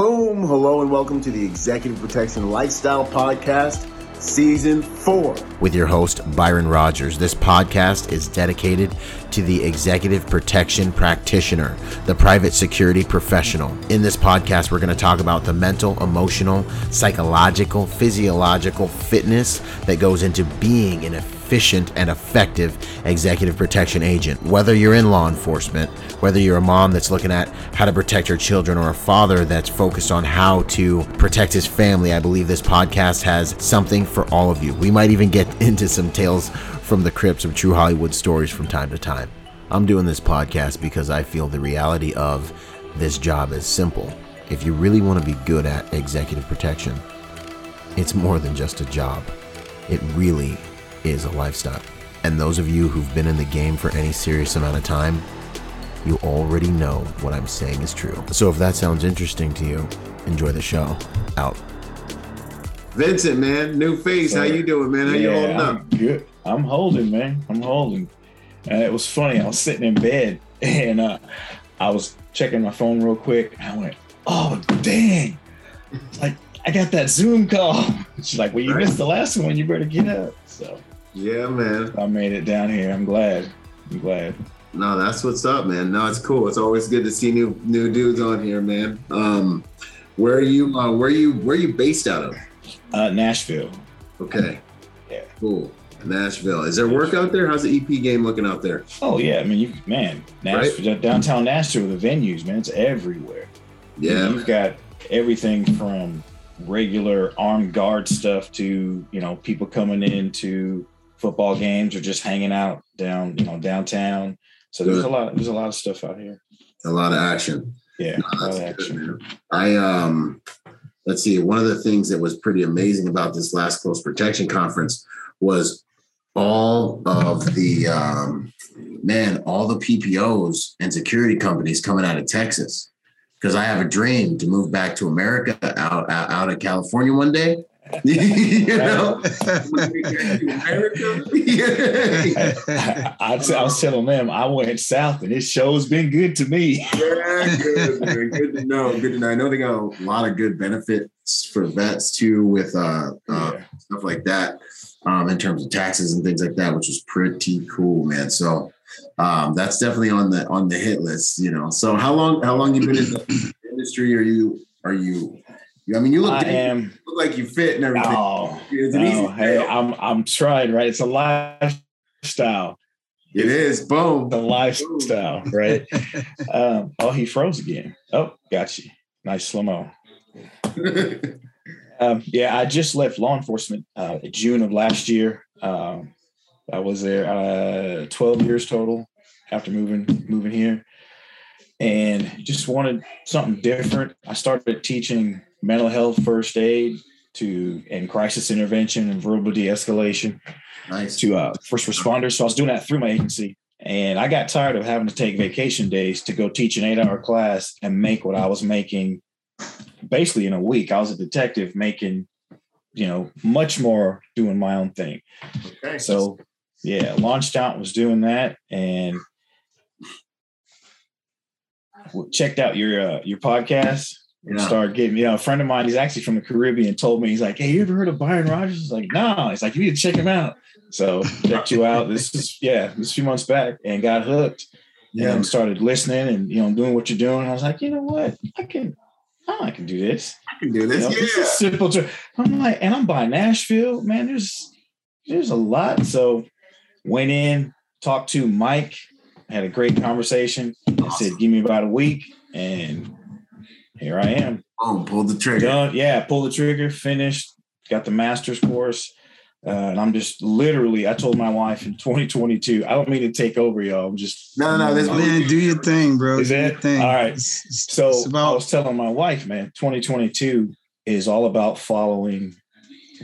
Boom! Hello and welcome to the Executive Protection Lifestyle Podcast, Season 4. With your host, Byron Rogers. This podcast is dedicated to the executive protection practitioner, the private security professional. In this podcast, we're going to talk about the mental, emotional, psychological, physiological fitness that goes into being an efficient and effective executive protection agent. Whether you're in law enforcement, whether you're a mom that's looking at how to protect her children, or a father that's focused on how to protect his family, I believe this podcast has something for all of you. We might even get into some tales from the crypts of true Hollywood stories from time to time. I'm doing this podcast because I feel the reality of this job is simple. If you really want to be good at executive protection, it's more than just a job. It really is a lifestyle. And those of you who've been in the game for any serious amount of time, you already know what I'm saying is true. So if that sounds interesting to you, enjoy the show. Out. Vincent, man, new face. How you doing, man? How you holding I'm up? Good. I'm holding, man. I'm holding. And it was funny. I was sitting in bed and uh, I was checking my phone real quick. And I went, "Oh, dang! It's like I got that Zoom call." She's like, "Well, you Right. missed the last one. You better get up." So Yeah, man. I made it down here. I'm glad. I'm glad. No, that's what's up, man. No, it's cool. It's always good to see new new dudes on here, man. Um, where are you? Uh, where are you? Where are you based out of? Uh, Nashville. Okay. Yeah. Cool. Nashville. Is there work out there? How's the EP game looking out there? Oh yeah, I mean, you man, Nashville, downtown Nashville, the venues, man, it's everywhere. Yeah. You've got everything from regular armed guard stuff to, you know, people coming in to football games or just hanging out down, you know, downtown. So there's Good. a lot, there's a lot of stuff out here. A lot of action. Yeah. No, a lot that's of good, action. man. I um let's see, one of the things that was pretty amazing about this last close protection conference was all of the um man, all the PPOs and security companies coming out of Texas. Because I have a dream to move back to America out out, out of California one day. you know, I, I, I was telling them I went south and this show's been good to me. Yeah, good, man. good to know. Good to know. I know they got a lot of good benefits for vets too, with uh, uh Yeah. stuff like that, um, in terms of taxes and things like that, which is pretty cool, man. So um, that's definitely on the on the hit list, you know. So how long how long you been in the industry? Are you are you? I mean, you look, I you look like you fit and everything. Oh, Is it easy? no, hey, I'm I'm trying, right? It's a lifestyle. It is. Boom. the lifestyle, right? um, oh, he froze again. Oh, got you. Nice slow mo. Um, yeah, I just left law enforcement uh, June of last year. Um, I was there uh, 12 years total after moving moving here, and just wanted something different. I started teaching mental health first aid to and crisis intervention and verbal de-escalation nice. to uh, first responders. So I was doing that through my agency. And I got tired of having to take vacation days to go teach an eight hour class and make what I was making basically in a week. I was a detective making, you know, much more doing my own thing. Okay. So yeah, launched out was doing that and checked out your uh, your podcast Yeah. started getting, you know, a friend of mine, he's actually from the Caribbean, told me, he's like, Hey, you ever heard of Byron Rogers? He's like, No. He's like, You need to check him out. So checked you out. This is yeah, this is a few months back and got hooked yeah. and started listening and you know doing what you're doing. I was like, you know what? I can oh, I can do this. I can do You this. know, this yeah. is simple to I'm like, and I'm by Nashville, man. There's there's a lot. So went in, talked to Mike, had a great conversation. I said, give me about a week, and here I am. Boom. Pull the trigger. Done. Yeah, pull the trigger, finished, got the master's course. Uh, and I'm just literally, I told my wife in 2022, I don't mean to take over, y'all. I'm just No, no, this- Man, do your thing, bro. Is do your it? thing. All right. It's- it's- So it's I was telling my wife, man, 2022 is all about following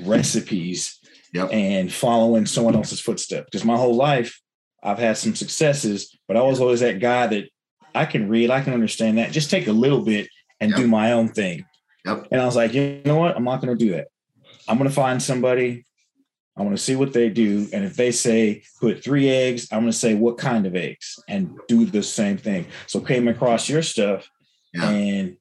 recipes Yep. and following someone else's footsteps. Because my whole life, I've had some successes, but I was always that guy that I can read, I can understand that. Just take a little bit and Yep. do my own thing. Yep. And I was like, you know what? I'm not going to do that. I'm going to find somebody. I want to see what they do. And if they say put three eggs, I'm going to say what kind of eggs and do the same thing. So came across your stuff Yeah. and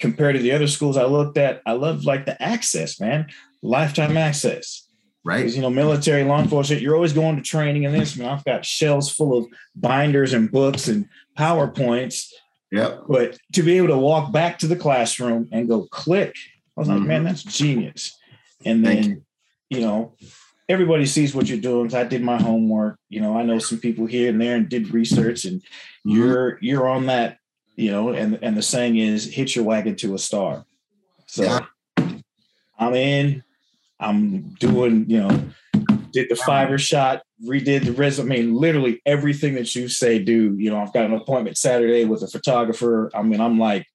compared to the other schools I looked at, I love like the access, man, lifetime access. Right. Because you know, military law enforcement, you're always going to training and this. Man, I've got shelves full of binders and books and PowerPoints. Yep. But to be able to walk back to the classroom and go click, I was like, Mhm. man, that's genius. And then, you. know, everybody sees what you're doing. I did my homework. You know, I know some people here and there and did research, and Mhm. you're you're on that. You know, and and the saying is, hit your wagon to a star. So Yeah. I'm in. I'm doing. You know, did the fiber shot, redid the resume. I mean, literally everything that you say do. You know, I've got an appointment Saturday with a photographer. I mean, I'm like,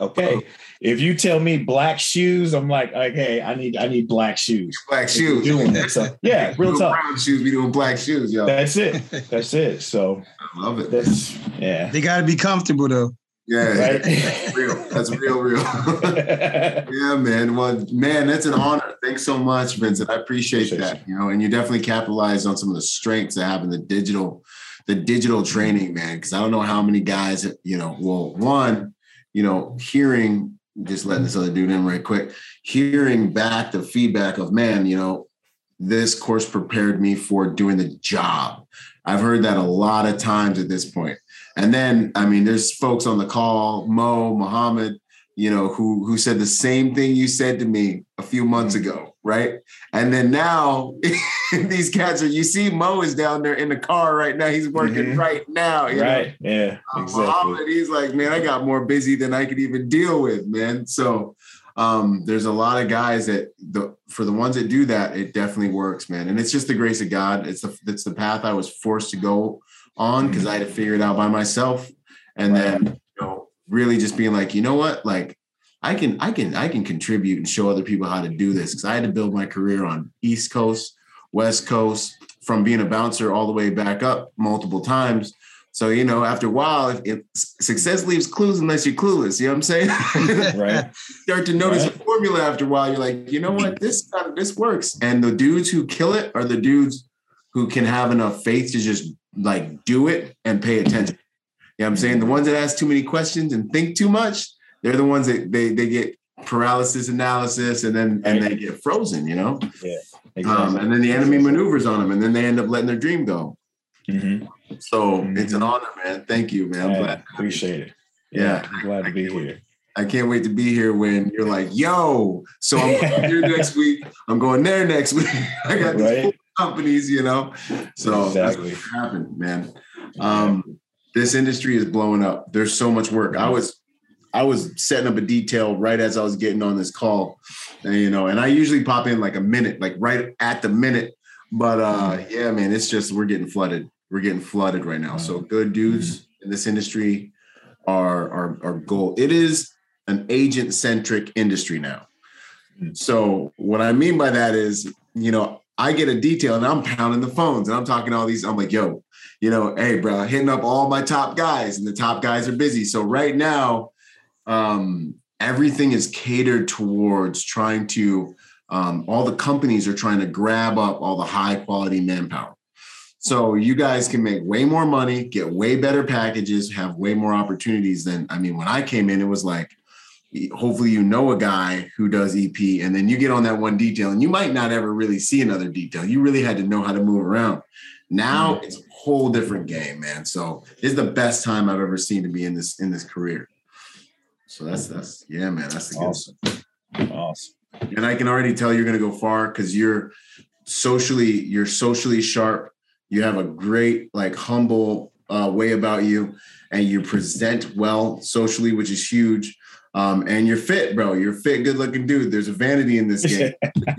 okay, uh-huh. if you tell me black shoes, I'm like, okay, I need I need black shoes. Black shoes. Doing it. So yeah, real doing tough. Brown shoes. We doing black shoes, yo. That's it. That's it. So I love it. that's yeah. They got to be comfortable though. Yeah. Right. That's real. That's real, real. yeah, man. Well, man, that's an honor. Thanks so much, Vincent. I appreciate Appreciate that. You know, and you definitely capitalized on some of the strengths that have in the digital, the digital training, man. Because I don't know how many guys, you know, well, one, you know, hearing just letting this other dude in right quick, hearing back the feedback of man, you know, this course prepared me for doing the job. I've heard that a lot of times at this point. And then, I mean, there's folks on the call, Mo, Muhammad, you know, who who said the same thing you said to me a few months ago, right? And then now these cats are. You see, Mo is down there in the car right now. He's working Mhm. right now. You know? right. Yeah. Uh, Exactly. Muhammad, he's like, man, I got more busy than I could even deal with, man. So um, there's a lot of guys that the for the ones that do that, it definitely works, man. And it's just the grace of God. It's the it's the path I was forced to go on because I had to figure it out by myself. And then you know, really just being like, you know what, like I can I can I can contribute and show other people how to do this because I had to build my career on East Coast, West Coast, from being a bouncer all the way back up multiple times. So you know, after a while, if, if success leaves clues unless you're clueless, you know what I'm saying? Right. Start to notice Right. a formula after a while. You're like, you know what, this kind of, this works. And the dudes who kill it are the dudes who can have enough faith to just like do it and pay attention. You know what I'm saying? The ones that ask too many questions and think too much, they're the ones that they they get paralysis analysis and then and they get frozen, you know? Um, Exactly. and then the enemy maneuvers on them and then they end up letting their dream go. Mhm. So Mhm. it's an honor, man. Thank you, man. I'm glad. appreciate it. Yeah. Yeah, I'm glad to be here. I can't wait to be here when you're like, yo, so I'm here next week. I'm going there next week. I got these Right. Companies, you know. So Exactly. that's what happened, man. Um, this industry is blowing up. There's so much work. I was I was setting up a detail right as I was getting on this call. And, you know, and I usually pop in like a minute, like right at the minute. But uh yeah, man, it's just we're getting flooded. We're getting flooded right now. So good dudes in this industry are are are goal. It is an agent centric industry now. So what I mean by that is, you know, I get a detail and I'm pounding the phones and I'm talking to all these. I'm like, yo, you know, hey, bro, hitting up all my top guys, and the top guys are busy. So right now, um, everything is catered towards trying to. Um, all the companies are trying to grab up all the high quality manpower. So you guys can make way more money, get way better packages, have way more opportunities than. I mean, when I came in, it was like hopefully you know a guy who does EP and then you get on that one detail and you might not ever really see another detail. You really had to know how to move around. Now it's a whole different game, man. So it's the best time I've ever seen to be in this in this career. So that's that's yeah, man. That's the good Awesome. Awesome. and I can already tell you're going to go far because you're socially you're socially sharp. You have a great like humble uh, way about you, and you present well socially, which is huge. Um, and you're fit, bro. You're fit, good looking dude. There's a vanity in this game.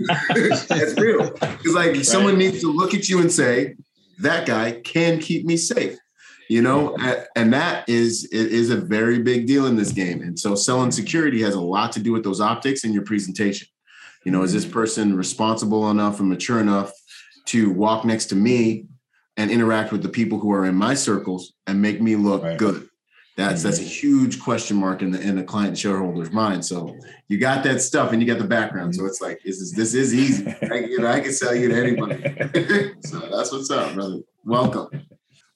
That's real. It's like someone needs to look at you and say, "That guy can keep me safe." You know, and that is it is a very big deal in this game. And so, selling security has a lot to do with those optics and your presentation. You know, is this person responsible enough and mature enough to walk next to me and interact with the people who are in my circles and make me look Right. good? That's that's a huge question mark in the in the client shareholder's mind. So you got that stuff and you got the background. So it's like this is this is easy. I, you know, I can sell you to anybody. so that's what's up, brother. Welcome.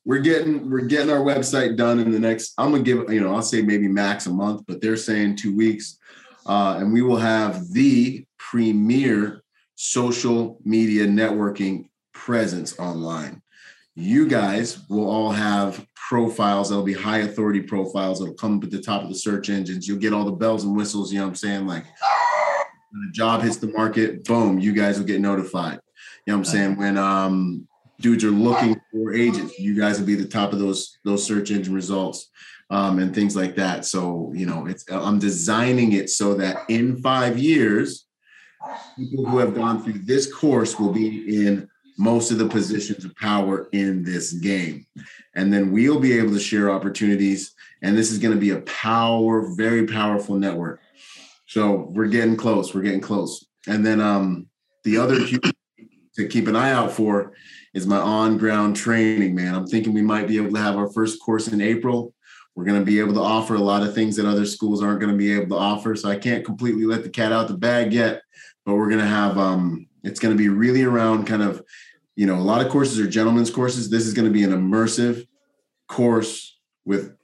We're getting we're getting our website done in the next. I'm gonna give you know I'll say maybe max a month, but they're saying two weeks. uh, and we will have the premier social media networking presence online. You guys will all have profiles that'll be high authority profiles that'll come up at the top of the search engines. You'll get all the bells and whistles, you know what I'm saying? Like when a job hits the market, boom, you guys will get notified. You know what I'm saying? When um dudes are looking for agents, you guys will be the top of those those search engine results um, and things like that. So you know, it's I'm designing it so that in five years, people who have gone through this course will be in most of the positions of power in this game. And then we'll be able to share opportunities. And this is going to be a power, very powerful network. So we're getting close. We're getting close. And then um, the other to keep an eye out for is my on ground training, man. I'm thinking we might be able to have our first course in April. We're going to be able to offer a lot of things that other schools aren't going to be able to offer. So I can't completely let the cat out the bag yet, but we're going to have, um, it's going to be really around kind of, you know, a lot of courses are gentlemen's courses. This is going to be an immersive course with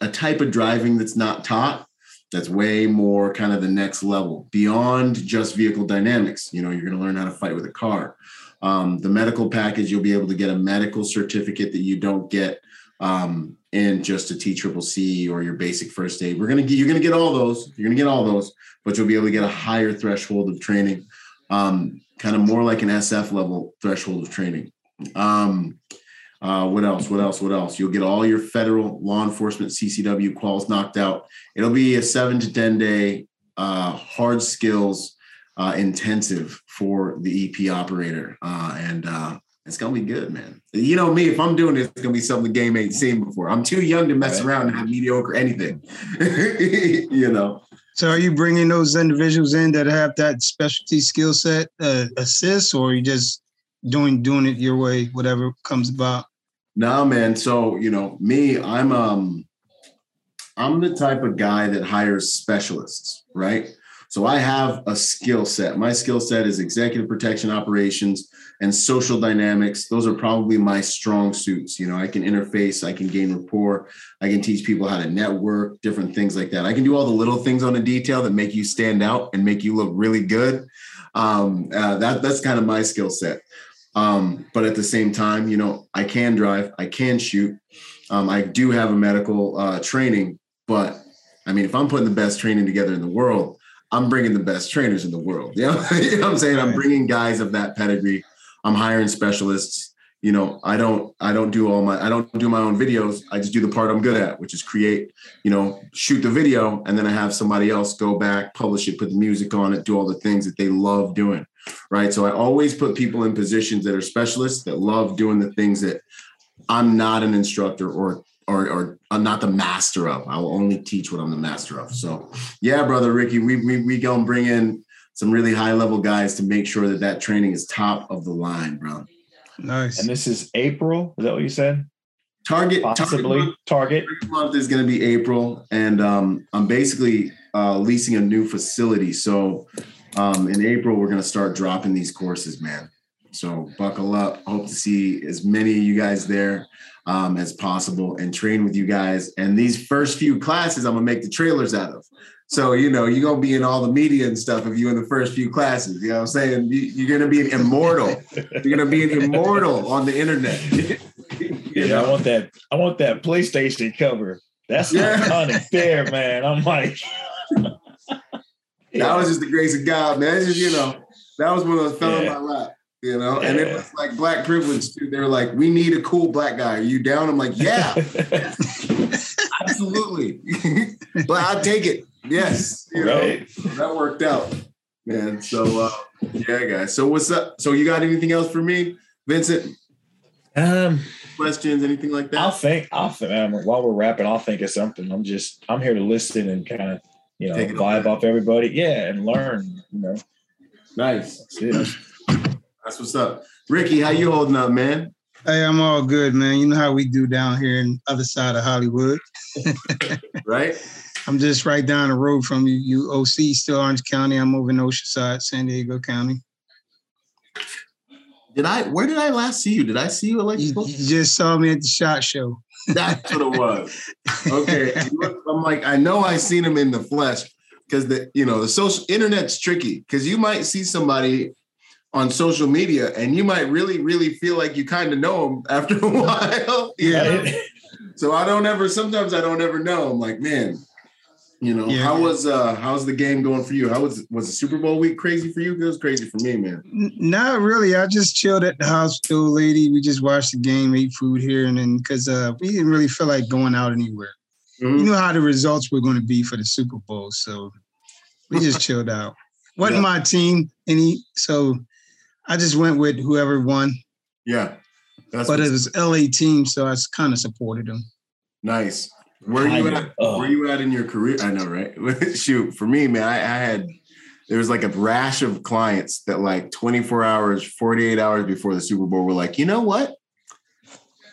a type of driving that's not taught that's way more kind of the next level beyond just vehicle dynamics. You know, you're going to learn how to fight with a car. Um, the medical package, you'll be able to get a medical certificate that you don't get um, in just a T triple C or your basic first aid. We're gonna get you're gonna get all those. You're gonna get all those, but you'll be able to get a higher threshold of training, um, kind of more like an SF level threshold of training. Um, uh, what else? What else? What else? You'll get all your federal law enforcement CCW quals knocked out. It'll be a seven to 10 day uh, hard skills uh, intensive for the EP operator. Uh, and uh, it's going to be good, man. You know me, if I'm doing this, it's going to be something the game ain't seen before. I'm too young to mess around and have mediocre anything, you know. So are you bringing those individuals in that have that specialty skill set uh, assist, or are you just doing doing it your way, whatever comes about? No, man. So, you know, me, I'm um I'm the type of guy that hires specialists, right? So I have a skill set. My skill set is executive protection operations and social dynamics. Those are probably my strong suits. You know, I can interface, I can gain rapport, I can teach people how to network, different things like that. I can do all the little things on the detail that make you stand out and make you look really good. Um, uh, that that's kind of my skill set. Um, but at the same time, you know, I can drive, I can shoot. Um, I do have a medical uh, training, but I mean, if I'm putting the best training together in the world, I'm bringing the best trainers in the world. You know, you know what I'm saying? I'm bringing guys of that pedigree. I'm hiring specialists. You know, I don't, I don't do all my, I don't do my own videos. I just do the part I'm good at, which is create, you know, shoot the video, and then I have somebody else go back, publish it, put the music on it, do all the things that they love doing right? So I always put people in positions that are specialists that love doing the things that I'm not an instructor or or, or I'm not the master of. I will only teach what I'm the master of. So, yeah, brother Ricky, we we we gonna bring in some really high level guys to make sure that that training is top of the line, bro. Nice. And this is April. Is that what you said? Target possibly target, target. month is going to be April, and um, I'm basically uh, leasing a new facility. So um, in April, we're going to start dropping these courses, man. So buckle up. Hope to see as many of you guys there um, as possible and train with you guys. And these first few classes, I'm gonna make the trailers out of. So you know you're gonna be in all the media and stuff if you in the first few classes. You know what I'm saying? You, are gonna be an immortal. you're gonna be an immortal on the internet. yeah, know? I want that. I want that PlayStation cover. That's yeah. iconic there, man. I'm like. That was just the grace of God, man. It's just, you know, that was one of those fell yeah. in my lap, you know. Yeah. And it was like black privilege too. They were like, "We need a cool black guy. Are you down?" I'm like, "Yeah, absolutely." but I'll take it. Yes, you right. know, that worked out, man. So, uh, yeah, guys. So, what's up? So, you got anything else for me, Vincent? Um, questions, anything like that? I'll think. I'll think. Um, while we're wrapping, I'll think of something. I'm just. I'm here to listen and kind of you know, vibe off everybody. Yeah, and learn, you know. Nice. That's, That's what's up. Ricky, how you holding up, man? Hey, I'm all good, man. You know how we do down here in other side of Hollywood. right? I'm just right down the road from you. You OC, still Orange County. I'm over in Oceanside, San Diego County. Did I? Where did I last see you? Did I see you at like? You, you just saw me at the shot show. That's what it was. Okay. I'm like, I know I seen him in the flesh because the you know the social internet's tricky because you might see somebody on social media and you might really really feel like you kind of know them after a while. yeah. so I don't ever. Sometimes I don't ever know. I'm like, man, you know, yeah. how was uh how's the game going for you? How was was the Super Bowl week crazy for you? It was crazy for me, man. Not really. I just chilled at the house old lady. We just watched the game, ate food here, and then because uh we didn't really feel like going out anywhere. Mm-hmm. You know how the results were going to be for the Super Bowl, so we just chilled out. Wasn't yeah. my team any, so I just went with whoever won. Yeah, but it was LA team, so I kind of supported them. Nice. Where you at? Uh, where you at in your career? I know, right? Shoot, for me, man, I, I had there was like a rash of clients that like 24 hours, 48 hours before the Super Bowl were like, you know what?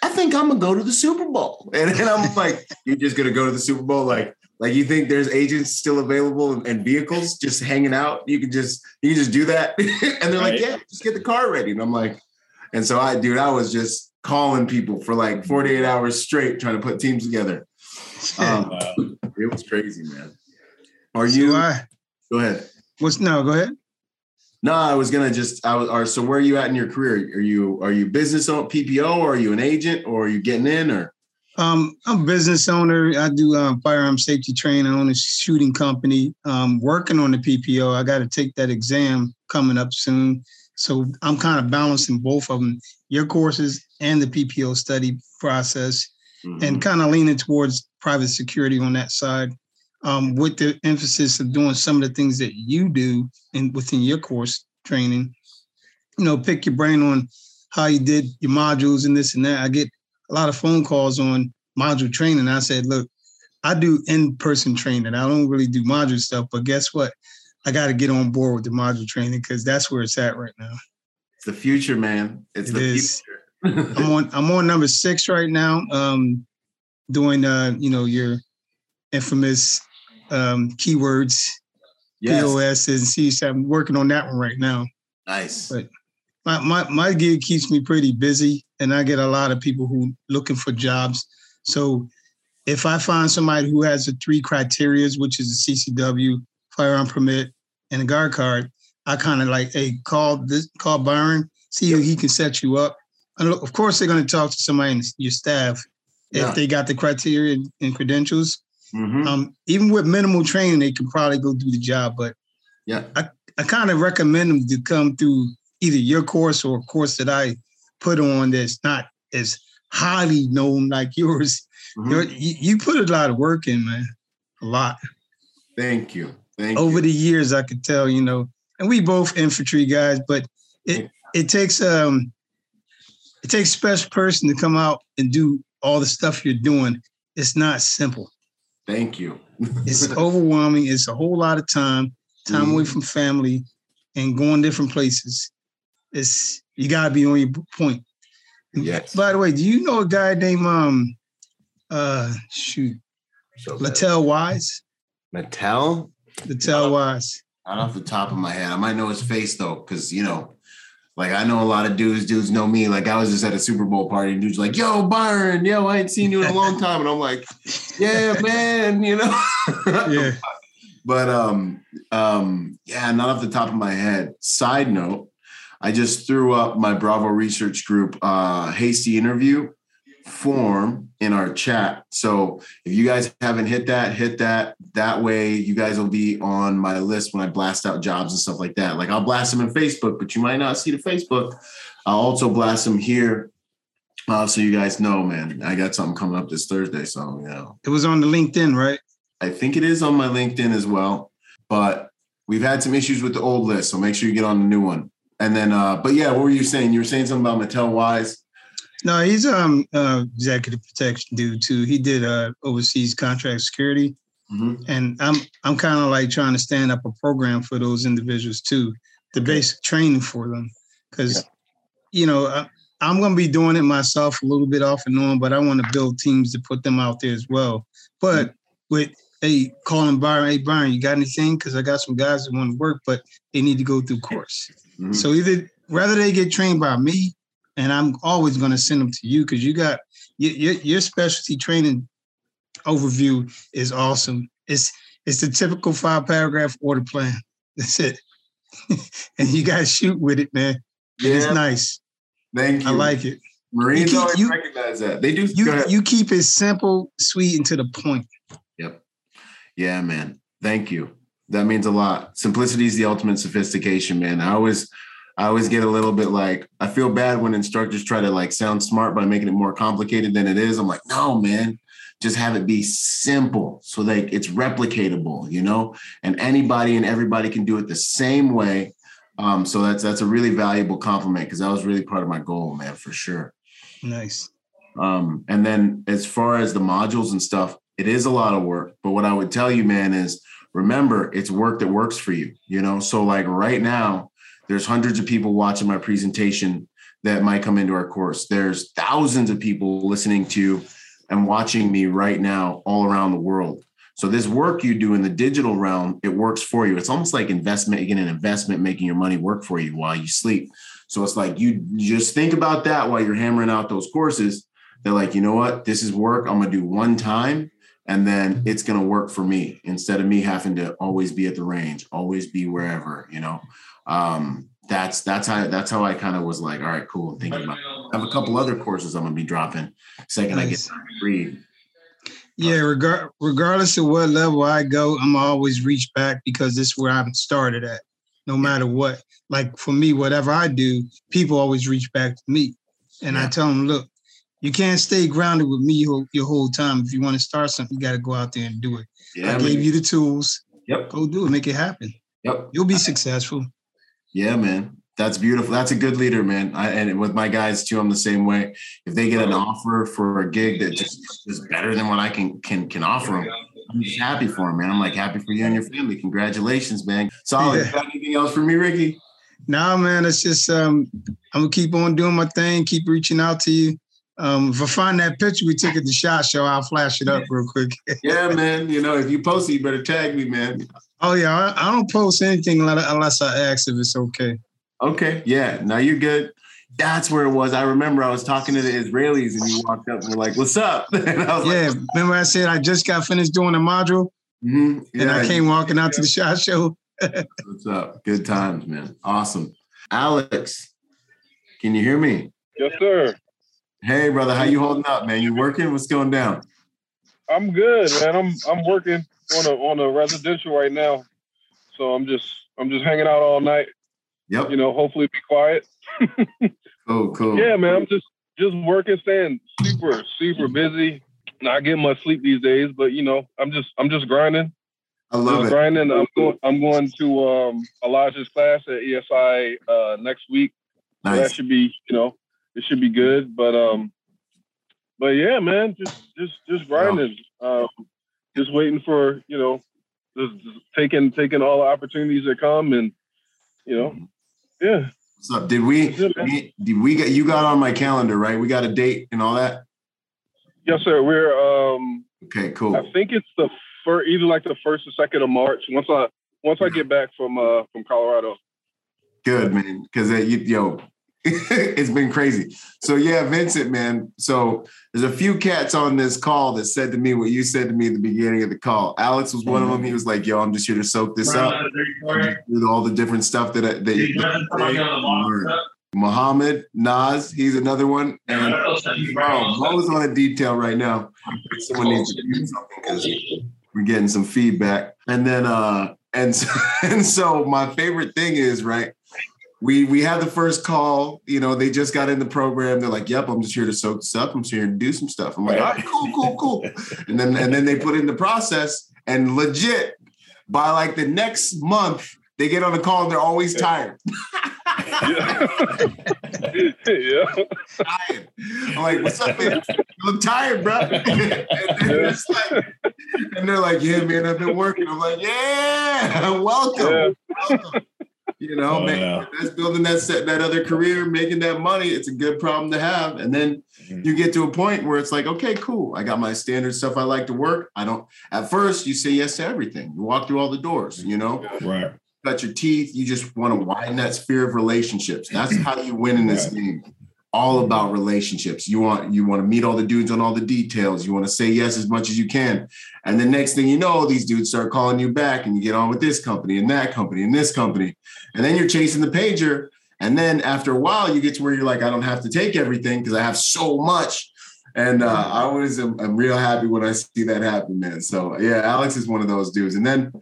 I think I'm gonna go to the Super Bowl. And, and I'm like, you're just gonna go to the Super Bowl? Like, like you think there's agents still available and, and vehicles just hanging out? You can just you can just do that. and they're right. like, yeah, just get the car ready. And I'm like, and so I, dude, I was just calling people for like 48 hours straight trying to put teams together. Um, wow. It was crazy, man. Are you? So go ahead. What's no? Go ahead. No, I was gonna just. I was. Are, so where are you at in your career? Are you are you business on PPO, or are you an agent, or are you getting in, or? Um, I'm a business owner. I do um, firearm safety training. I own a shooting company. Um, working on the PPO. I got to take that exam coming up soon. So I'm kind of balancing both of them, your courses and the PPO study process, mm-hmm. and kind of leaning towards private security on that side, um, with the emphasis of doing some of the things that you do in within your course training. You know, pick your brain on how you did your modules and this and that. I get a lot of phone calls on module training. I said, look, I do in-person training. I don't really do module stuff, but guess what? I got to get on board with the module training because that's where it's at right now. It's the future, man. It's it the is. future. I'm on I'm on number six right now. Um, doing uh, you know, your infamous um, keywords, yes. POS and C. I'm working on that one right now. Nice. But my, my my gig keeps me pretty busy, and I get a lot of people who looking for jobs. So if I find somebody who has the three criterias, which is a CCW, firearm permit, and a guard card, I kind of like, hey, call this, call Byron, see if he can set you up. And of course, they're going to talk to somebody in your staff yeah. if they got the criteria and credentials. Mm-hmm. Um, even with minimal training, they can probably go do the job. But yeah, I, I kind of recommend them to come through either your course or a course that I put on that's not as highly known like yours. Mm-hmm. You, you put a lot of work in, man. A lot. Thank you. Thank Over you. the years, I could tell, you know, and we both infantry guys, but it it takes um it takes a special person to come out and do all the stuff you're doing. It's not simple. Thank you. it's overwhelming. It's a whole lot of time, time mm. away from family, and going different places. It's you gotta be on your point. Yes. By the way, do you know a guy named um uh shoot so Latel Wise? Mattel? Latel Wise. Not off the top of my head. I might know his face though, because you know, like I know a lot of dudes, dudes know me. Like I was just at a Super Bowl party and dudes like, yo, Byron, yo, I ain't seen you in a long time. And I'm like, yeah, man, you know. yeah. But um, um, yeah, not off the top of my head. Side note, I just threw up my Bravo research group uh hasty interview form in our chat. So if you guys haven't hit that, hit that. That way you guys will be on my list when I blast out jobs and stuff like that. Like I'll blast them in Facebook, but you might not see the Facebook. I'll also blast them here. Uh, so you guys know, man, I got something coming up this Thursday. So, you know. It was on the LinkedIn, right? I think it is on my LinkedIn as well. But we've had some issues with the old list. So make sure you get on the new one. And then, uh, but yeah, what were you saying? You were saying something about Mattel Wise. No, he's um uh, executive protection dude too. He did uh overseas contract security, mm-hmm. and I'm I'm kind of like trying to stand up a program for those individuals too, the okay. basic training for them, because yeah. you know I, I'm going to be doing it myself a little bit off and on, but I want to build teams to put them out there as well. But mm-hmm. with hey, calling Byron, hey Byron, you got anything? Because I got some guys that want to work, but they need to go through course. Mm-hmm. So either rather they get trained by me and I'm always going to send them to you because you got your, your, your specialty training overview is awesome. It's It's the typical five paragraph order plan. That's it. and you guys shoot with it, man. Yeah. It's nice. Thank you. I like it. Marines keep, always you, recognize that. They do. You, you keep it simple, sweet, and to the point. Yep. Yeah, man. Thank you. That means a lot. Simplicity is the ultimate sophistication, man. I always I always get a little bit like I feel bad when instructors try to like sound smart by making it more complicated than it is. I'm like, no, man, just have it be simple so like it's replicatable, you know, and anybody and everybody can do it the same way. Um, so that's that's a really valuable compliment because that was really part of my goal, man, for sure. Nice. Um, and then as far as the modules and stuff, it is a lot of work. But what I would tell you, man, is remember it's work that works for you, you know. So like right now, there's hundreds of people watching my presentation that might come into our course. There's thousands of people listening to and watching me right now all around the world. So this work you do in the digital realm, it works for you. It's almost like investment, again, an investment making your money work for you while you sleep. So it's like you, just think about that while you're hammering out those courses. They're like, you know what? This is work I'm gonna do one time and then it's gonna work for me instead of me having to always be at the range, always be wherever, you know um, that's that's how that's how I kind of was like, all right, cool. I'm Thinking about I have a couple other courses I'm gonna be dropping second nice. I get to read. Yeah, regard, regardless of what level I go, I'm always reach back because this is where I'm started at. No matter what, like for me, whatever I do, people always reach back to me, and yeah. I tell them, look, you can't stay grounded with me your, your whole time. If you want to start something, you got to go out there and do it. Yeah, I gave you the tools. Yep. Go do it. Make it happen. Yep. You'll be successful. Yeah, man. That's beautiful. That's a good leader, man. I, and with my guys too, I'm the same way. If they get an offer for a gig that just is better than what I can can can offer them, I'm just happy for them, man. I'm like happy for you and your family. Congratulations, man. Solid. Yeah. anything else for me, Ricky? Nah, man. It's just um, I'm gonna keep on doing my thing. Keep reaching out to you. Um, if I find that picture we took at the shot show, I'll flash it up real quick. yeah, man. You know, if you post it, you better tag me, man. Oh yeah, I, I don't post anything unless I ask if it's okay. Okay, yeah. Now you're good. That's where it was. I remember I was talking to the Israelis and you walked up and were like, "What's up?" yeah. Like, remember I said I just got finished doing a module, mm-hmm. yeah, and I came walking out yeah. to the shot show. What's up? Good times, man. Awesome. Alex, can you hear me? Yes, sir. Hey, brother, how you holding up, man? You working? What's going down? I'm good, man. I'm I'm working on a on a residential right now, so I'm just I'm just hanging out all night. Yep. You know, hopefully be quiet. oh, cool. Yeah, man. I'm just just working, staying super super busy. Not getting much sleep these days, but you know, I'm just I'm just grinding. I love just it. Grinding. I'm going I'm going to um, Elijah's class at ESI uh, next week. Nice. So that should be you know it should be good. But um, but yeah, man, just just just grinding. Um, just waiting for you know, just, just taking taking all the opportunities that come, and you know, yeah. What's up? Did we, we did we get you got on my calendar right? We got a date and all that. Yes, sir. We're um. Okay, cool. I think it's the first, either like the first or second of March. Once I once I get back from uh from Colorado. Good man, because uh, you yo it's been crazy. So yeah, Vincent, man. So there's a few cats on this call that said to me what you said to me at the beginning of the call. Alex was one of them. He was like, "Yo, I'm just here to soak this up, with all the different stuff that I, that, that Muhammad Nas, he's another one, and oh, Mo's on a detail right now. Someone needs to do something because we're getting some feedback, and then uh, and so, and so my favorite thing is right we we had the first call. You know, they just got in the program. They're like, "Yep, I'm just here to soak this up. I'm just here to do some stuff." I'm like, "All right, cool, cool, cool." and then and then they put in the process, and legit by like the next month, they get on the call and they're always tired. yeah. yeah. Tired. I'm like, "What's up, man? I'm tired, bro." and, they're like, and they're like, "Yeah, man, I've been working." I'm like, "Yeah, welcome." Yeah. welcome. You know, oh, man, yeah. that's building that set, that other career, making that money. It's a good problem to have. And then mm-hmm. you get to a point where it's like, okay, cool. I got my standard stuff I like to work. I don't. At first, you say yes to everything. You walk through all the doors. You know, right. Cut your teeth. You just want to widen that sphere of relationships. That's how you win in this right. game. All about relationships. You want you want to meet all the dudes on all the details. You want to say yes as much as you can. And the next thing you know, these dudes start calling you back and you get on with this company and that company and this company. And then you're chasing the pager. And then after a while, you get to where you're like, I don't have to take everything because I have so much. And uh, I always am I'm real happy when I see that happen, man. So yeah, Alex is one of those dudes. And then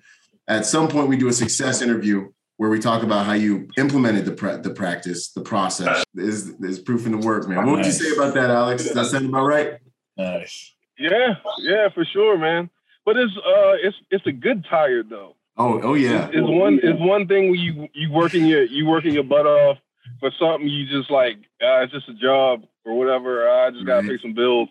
at some point we do a success interview where we talk about how you implemented the pre- the practice, the process is is proof in the work, man. What would you say about that, Alex? Does that sound about right? Nice. Yeah, yeah, for sure, man. But it's uh, it's it's a good tire though. Oh, oh yeah. It's, it's one it's one thing when you you working your you working your butt off for something you just like uh, it's just a job or whatever. I just gotta right. pay some bills.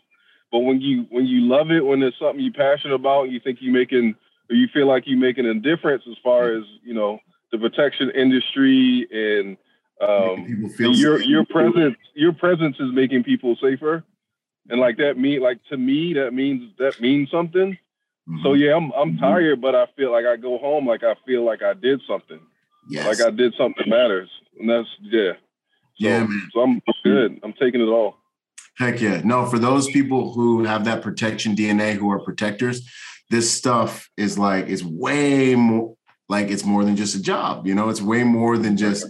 But when you when you love it, when it's something you're passionate about, you think you making or you feel like you're making a difference as far as you know the protection industry and um, your your presence your presence is making people safer. And like that mean like to me that means that means something. Mm-hmm. so yeah i'm i'm mm-hmm. tired but i feel like i go home like i feel like i did something. Yes. like i did something that matters. And that's yeah. So, yeah man. so i'm good. I'm taking it all. Heck yeah. No for those people who have that protection dna who are protectors this stuff is like is way more like it's more than just a job. You know, it's way more than just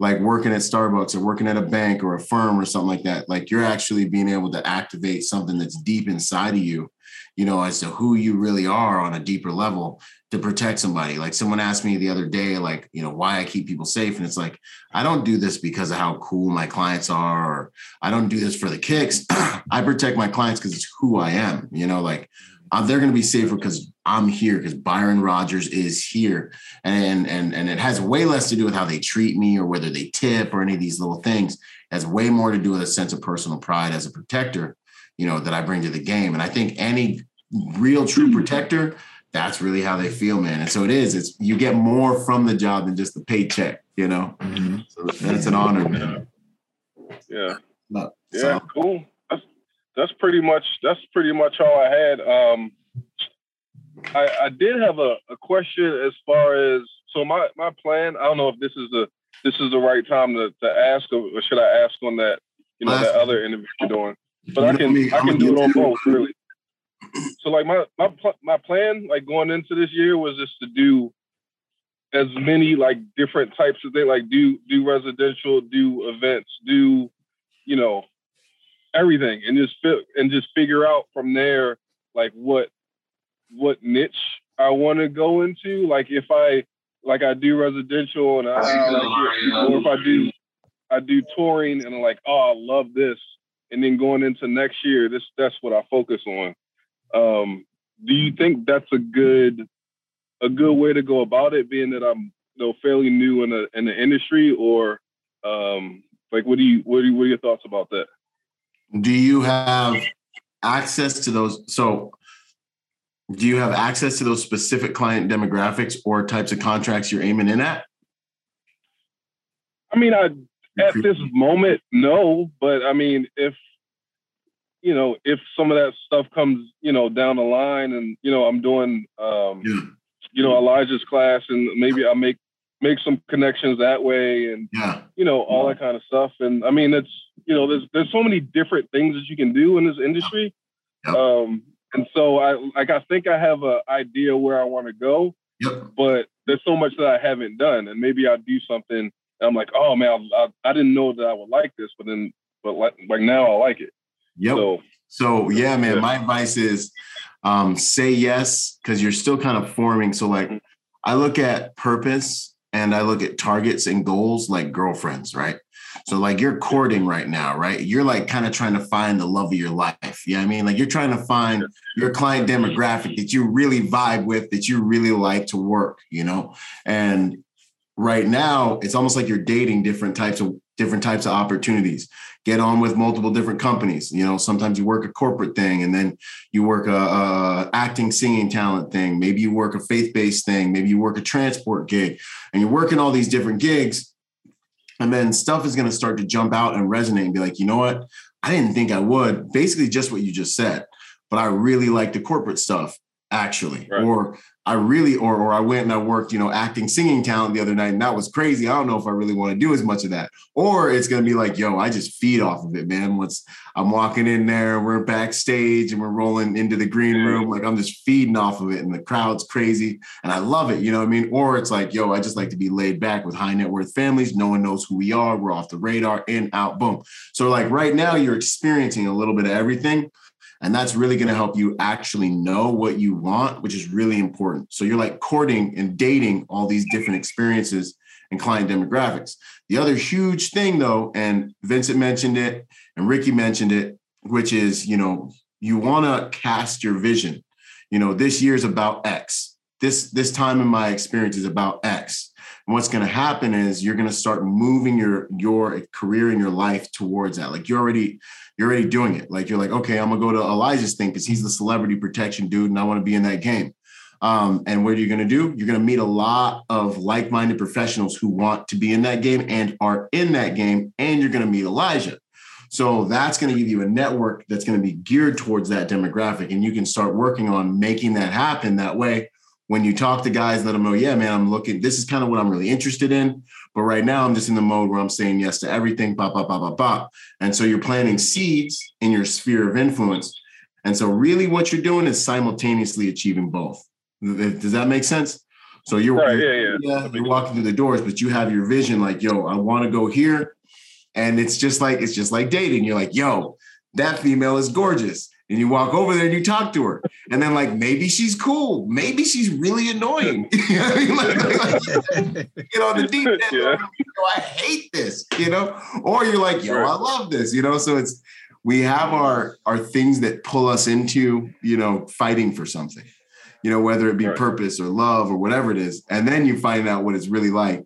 like working at Starbucks or working at a bank or a firm or something like that. Like you're actually being able to activate something that's deep inside of you, you know, as to who you really are on a deeper level to protect somebody. Like someone asked me the other day, like, you know, why I keep people safe. And it's like, I don't do this because of how cool my clients are, or I don't do this for the kicks. I protect my clients because it's who I am, you know, like uh, they're going to be safer because I'm here because Byron Rogers is here, and and and it has way less to do with how they treat me or whether they tip or any of these little things. It has way more to do with a sense of personal pride as a protector, you know, that I bring to the game. And I think any real true protector, that's really how they feel, man. And so it is. It's you get more from the job than just the paycheck, you know. Mm-hmm. So that's an honor, man. Yeah. yeah. So, cool that's pretty much that's pretty much all I had. Um, I, I did have a, a question as far as so my my plan. I don't know if this is the this is the right time to, to ask or should I ask on that you know that other interview you're doing. But I can I can do it on both really. So like my my my plan like going into this year was just to do as many like different types of things like do do residential, do events, do you know everything and just and just figure out from there like what what niche I want to go into. Like if I like I do residential and I, I like or if I do I do touring and I'm like, oh, I love this. And then going into next year, this that's what I focus on. Um, do you think that's a good a good way to go about it, being that I'm you know fairly new in the in the industry, or um, like what do you what, do you, what are your thoughts about that? do you have access to those? So, do you have access to those specific client demographics or types of contracts you're aiming in at? I mean, I at this moment, no, but I mean, if you know, if some of that stuff comes, you know, down the line, and you know, I'm doing, um, yeah. you know, Elijah's class, and maybe I make make some connections that way and yeah. you know all that kind of stuff and i mean it's you know there's there's so many different things that you can do in this industry um and so i like i think i have an idea where i want to go yep. but there's so much that i haven't done and maybe i'll do something i'm like oh man I, I, didn't know that i would like this but then but like, like now i like it yep so, so yeah man yeah. my advice is um say yes because you're still kind of forming so like mm-hmm. i look at purpose and I look at targets and goals like girlfriends, right? So like you're courting right now, right? You're like kind of trying to find the love of your life. Yeah, you know I mean, like you're trying to find your client demographic that you really vibe with, that you really like to work, you know. And right now, it's almost like you're dating different types of different types of opportunities get on with multiple different companies you know sometimes you work a corporate thing and then you work a, a acting singing talent thing maybe you work a faith-based thing maybe you work a transport gig and you're working all these different gigs and then stuff is going to start to jump out and resonate and be like you know what? I didn't think i would. Basically just what you just said but i really like the corporate stuff actually. Right. or I really, or or I went and I worked, you know, acting, singing talent the other night, and that was crazy. I don't know if I really want to do as much of that. Or it's gonna be like, yo, I just feed off of it, man. Once I'm walking in there, we're backstage and we're rolling into the green room, like I'm just feeding off of it, and the crowd's crazy, and I love it. You know what I mean? Or it's like, yo, I just like to be laid back with high net worth families. No one knows who we are. We're off the radar, in, out, boom. So like right now, you're experiencing a little bit of everything and that's really going to help you actually know what you want, which is really important. So you're like courting and dating all these different experiences and client demographics. The other huge thing, though, and Vincent mentioned it and Ricky mentioned it, which is, you know, you want to cast your vision. You know, this year is about X. This this time in my experience is about X. And what's going to happen is you're going to start moving your your career and your life towards that. Like you're already you're already doing it. Like you're like, okay, I'm gonna go to Elijah's thing because he's the celebrity protection dude, and I want to be in that game. Um, and what are you gonna do? You're gonna meet a lot of like-minded professionals who want to be in that game and are in that game, and you're gonna meet Elijah. So that's going to give you a network that's going to be geared towards that demographic, and you can start working on making that happen. That way, when you talk to guys, let them know, yeah, man, I'm looking. This is kind of what I'm really interested in. But right now, I'm just in the mode where I'm saying yes to everything, pop, pop, pop, pop, pop. And so you're planting seeds in your sphere of influence. And so, really, what you're doing is simultaneously achieving both. Does that make sense? So you're, right, yeah, yeah. yeah, you're walking through the doors, but you have your vision like, yo, I want to go here. And it's just like it's just like dating. You're like, yo, that female is gorgeous and you walk over there and you talk to her. And then like maybe she's cool. Maybe she's really annoying. You know I mean? like, like, get on the deep end yeah. i hate this you know? Or you're like yo i love this you know? So it's we have our our things that pull us into you know fighting for something you know whether it be right. purpose or love or whatever it is. And then you find out what it's really like.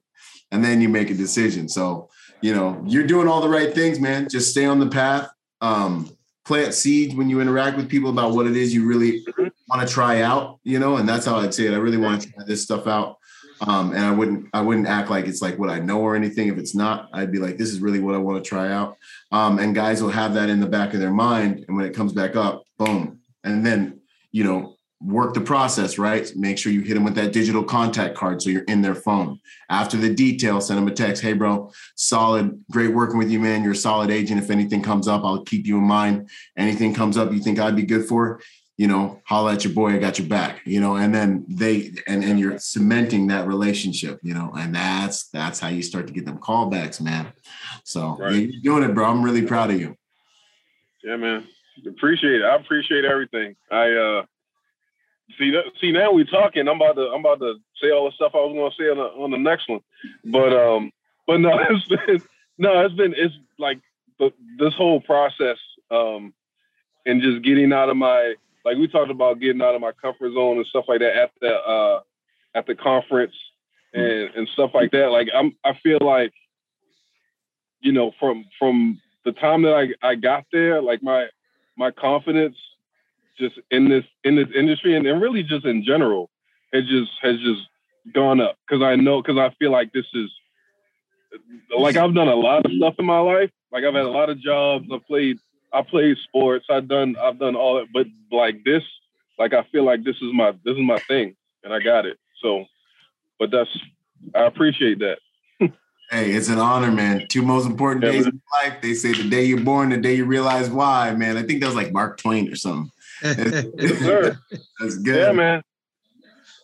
And then you make a decision. So you know you're doing all the right things man. Just stay on the path. Um plant seeds when you interact with people about what it is you really want to try out, you know, and that's how I'd say it. I really want to try this stuff out. Um, and I wouldn't, I wouldn't act like it's like what I know or anything. If it's not, I'd be like, this is really what I want to try out. Um, and guys will have that in the back of their mind. And when it comes back up, boom. And then, you know, work the process, right? Make sure you hit them with that digital contact card so you're in their phone. After the detail, send them a text. Hey, bro, solid, great working with you, man. You're a solid agent. If anything comes up, I'll keep you in mind. Anything comes up you think I'd be good for, you know, holla at your boy, I got your back, you know, and then they and and you're cementing that relationship, you know, and that's that's how you start to get them callbacks, man. So right. you're doing it, bro. I'm really proud of you. Yeah, man. Appreciate it. I appreciate everything. I uh See that? See now we talking. I'm about to I'm about to say all the stuff I was going to say on the on the next one, but um, but no, it's been no, it's been it's like the, this whole process um, and just getting out of my like we talked about getting out of my comfort zone and stuff like that at the uh at the conference and and stuff like that. Like I'm I feel like you know from from the time that I I got there, like my my confidence just in this in this industry and, and really just in general it just has just gone up because I know because I feel like this is like I've done a lot of stuff in my life. Like I've had a lot of jobs. I've played I played sports. I've done I've done all that. But like this, like I feel like this is my this is my thing, and I got it. So, but that's I appreciate that. Hey, it's an honor, man. Two most important days of life. They say the day you're born, the day you realize why, man. I think that was like Mark Twain or something. Yes, That's good. Yeah, man.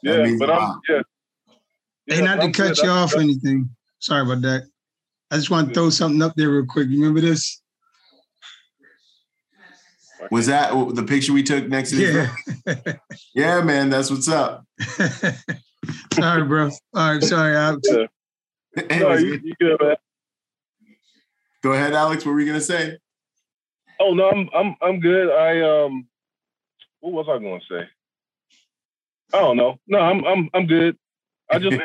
Yeah, but I'm yeah. Hey, not to cut you off or anything. Sorry about that. I just want to throw something up there real quick. You remember this? Was that the picture we took next to Yeah. yeah, man. That's what's up. sorry, bro. All right, sorry. I, yeah. Hey, no, you, you good, man. Go ahead, Alex. What were you gonna say? Oh no, I'm I'm I'm good. I um what was I going to say? I don't know. No, I'm I'm I'm good. I just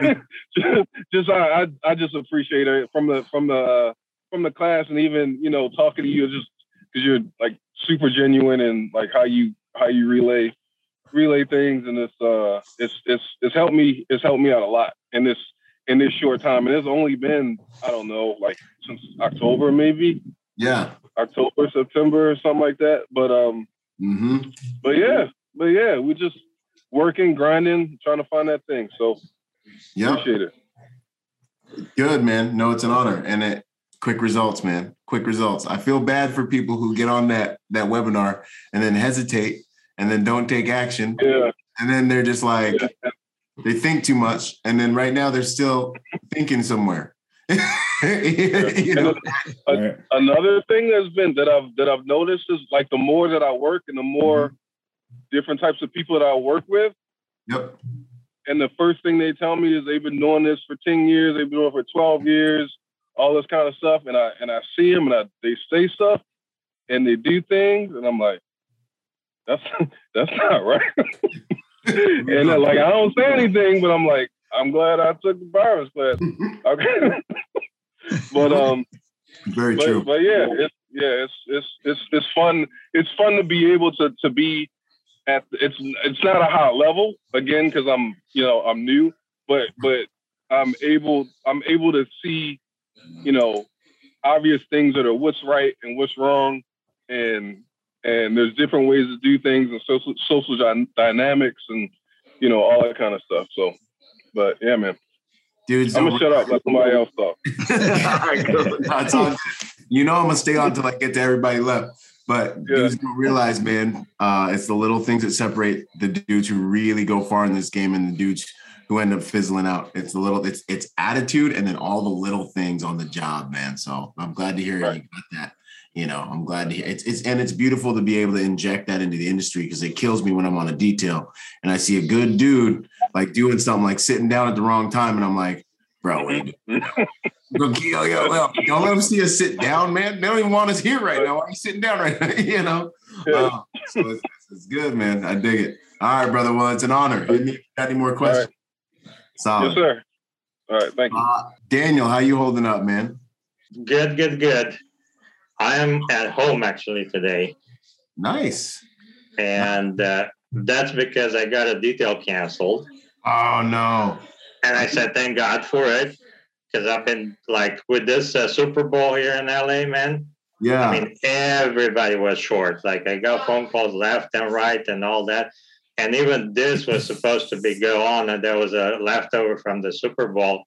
just, just I, I, I just appreciate it from the from the uh, from the class and even you know talking to you just because you're like super genuine and like how you how you relay relay things and it's uh it's it's it's helped me it's helped me out a lot in this in this short time and it's only been I don't know like since October maybe yeah October September or something like that but um Mm-hmm. But yeah, but yeah, we're just working, grinding, trying to find that thing. So yeah, appreciate it. Good man. No, it's an honor, and it quick results, man. Quick results. I feel bad for people who get on that that webinar and then hesitate and then don't take action. Yeah. And then they're just like yeah. they think too much, and then right now they're still thinking somewhere. you know? Another thing that's been that I've that I've noticed is like the more that I work and the more mm-hmm. different types of people that I work with. Yep. And the first thing they tell me is they've been doing this for 10 years, they've been doing it for 12 years, all this kind of stuff. And I and I see them and I, they say stuff and they do things, and I'm like, that's that's not right. and like I don't say anything, but I'm like, I'm glad I took the Byron's class. Okay. but um very but, true. But yeah, it's yeah, it's it's it's it's fun. It's fun to be able to to be at it's it's not a high level again because I'm you know I'm new, but but I'm able I'm able to see you know obvious things that are what's right and what's wrong, and and there's different ways to do things and social social dynamics and you know all that kind of stuff. So, but yeah, man. Dude, I'm gonna shut up. Let somebody else talk. you know I'm gonna stay on until I get to everybody left. But yeah. dudes don't realize, man, uh, it's the little things that separate the dudes who really go far in this game and the dudes who end up fizzling out. It's the little, it's it's attitude and then all the little things on the job, man. So I'm glad to hear right. you got that. You know, I'm glad to hear it's it's and it's beautiful to be able to inject that into the industry because it kills me when I'm on a detail and I see a good dude like doing something like sitting down at the wrong time and I'm like, bro, wait. Don't let them see us sit down, man. They don't even want us here right now. Why are you sitting down right now? you know? Uh, so it's, it's, good, man. I dig it. All right, brother. Well, it's an honor. Any, got any more questions? Right. Solid. Yes, sir. All right, thank you. Uh, Daniel, how you holding up, man? Good, good, good. I am at home actually today. Nice. And uh, that's because I got a detail canceled. Oh no. And I said, thank God for it because I've been like with this uh, Super Bowl here in LA, man. Yeah. I mean, everybody was short. Like I got phone calls left and right and all that. And even this was supposed to be go on, and there was a leftover from the Super Bowl,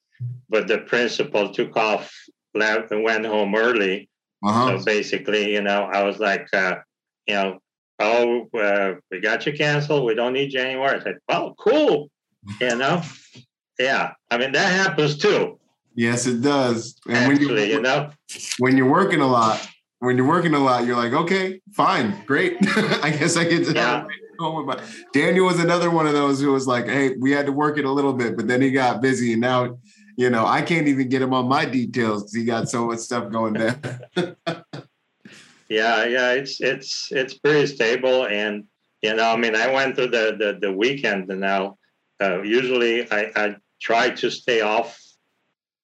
but the principal took off, left, and went home early. Uh-huh. So basically, you know, I was like, uh, you know, oh, uh, we got you canceled. We don't need you anymore. I said, well, cool. You know, yeah. I mean, that happens too. Yes, it does. And Actually, when you, you know, when you're working a lot, when you're working a lot, you're like, okay, fine, great. I guess I get to yeah. my. Daniel was another one of those who was like, hey, we had to work it a little bit, but then he got busy, and now, you know, I can't even get him on my details because he got so much stuff going there. yeah, yeah, it's it's it's pretty stable, and you know, I mean, I went through the the, the weekend, and now uh, usually I, I try to stay off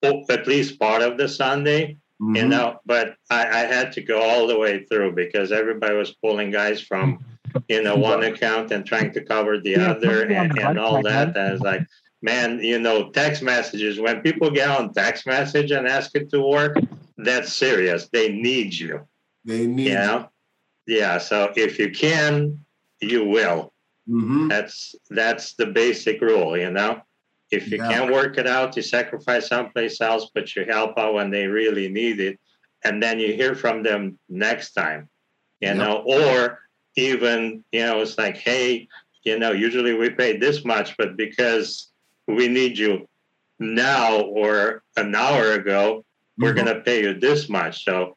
at least part of the Sunday, mm-hmm. you know, but I, I, had to go all the way through because everybody was pulling guys from, you know, one account and trying to cover the other and, and all that. And it's like, man, you know, text messages, when people get on text message and ask it to work, that's serious. They need you. They need you. Know? Yeah. So if you can, you will. Mm-hmm. That's that's the basic rule, you know. If you yeah. can't work it out, you sacrifice someplace else, but you help out when they really need it. And then you hear from them next time, you yeah. know, or even, you know, it's like, hey, you know, usually we pay this much, but because we need you now or an hour ago, mm-hmm. we're going to pay you this much. So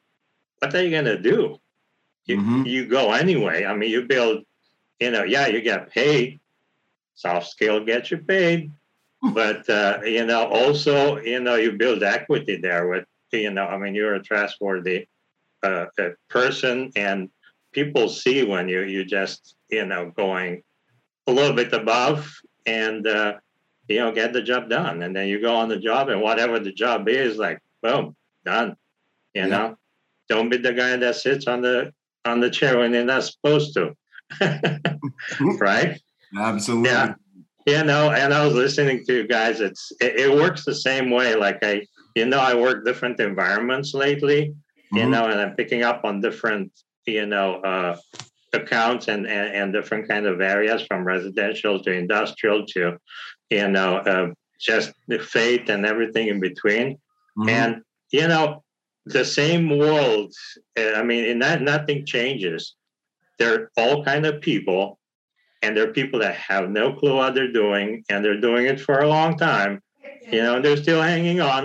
what are you going to do? You, mm-hmm. you go anyway. I mean, you build, you know, yeah, you get paid. Soft skill gets you paid but uh, you know, also you know, you build equity there with you know, I mean, you're a trustworthy uh, person, and people see when you you just you know going a little bit above and uh, you know get the job done, and then you go on the job, and whatever the job is, like boom, done. You yeah. know, don't be the guy that sits on the on the chair when you're not supposed to, right? Absolutely. Yeah. You know, and I was listening to you guys. It's it, it, works the same way. Like I, you know, I work different environments lately. Mm-hmm. You know, and I'm picking up on different, you know, uh, accounts and, and, and different kind of areas from residential to industrial to you know uh, just the faith and everything in between. Mm-hmm. and you know the same world uh, i mean in that nothing changes. They're all kind of people and they're people that have no clue what they're doing and they're doing it for a long time. You know they're still hanging on.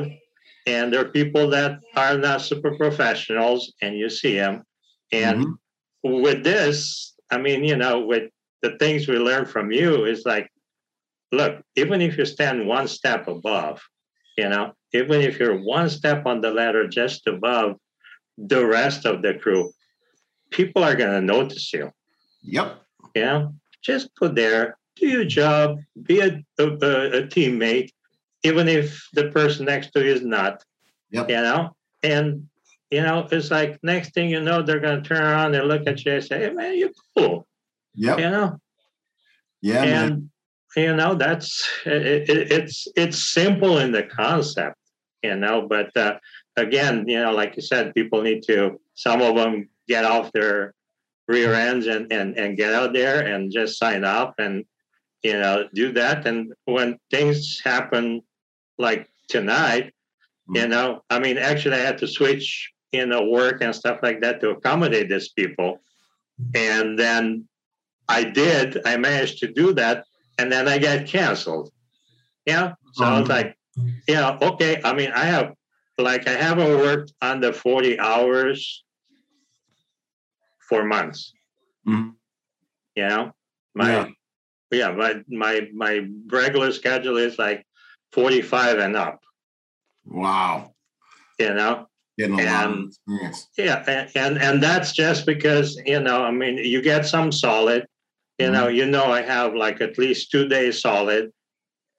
And there are people that are not super professionals and you see them and mm-hmm. with this i mean you know with the things we learn from you is like look even if you stand one step above you know even if you're one step on the ladder just above the rest of the crew people are going to notice you yep you know just put there do your job be a, a, a teammate even if the person next to you is not. Yep. You know, and you know, it's like next thing you know, they're gonna turn around and look at you and say, "Hey, man, you're cool." Yeah. You know. Yeah. And man. You know, that's it, it, it's it's simple in the concept, you know, but uh, again, you know, like you said, people need to. Some of them get off their rear ends and and and get out there and just sign up and you know do that and when things happen like tonight, mm. you know, I mean, actually, I had to switch, you know, work and stuff like that to accommodate these people. And then I did, I managed to do that. And then I got canceled. Yeah. So um, I was mm. like, yeah, okay. I mean, I have, like, I haven't worked under 40 hours for months. Mm. You know, my, yeah. yeah, my, my, my regular schedule is like 45 and up. Wow. You know? And, Yeah, and, and and that's just because, you know, I mean, you get some solid, you mm-hmm. know, you know I have like at least two days solid,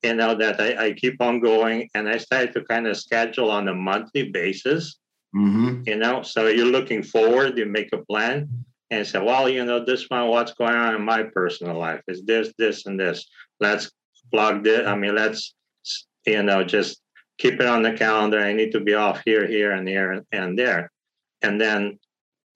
you know, that I, I keep on going and I started to kind of schedule on a monthly basis. Mm-hmm. You know, so you're looking forward, you make a plan and say, well, you know, this one, what's going on in my personal life is this, this, and this. Let's plug this. I mean, let's you know, just keep it on the calendar. I need to be off here, here, and here, and there. And then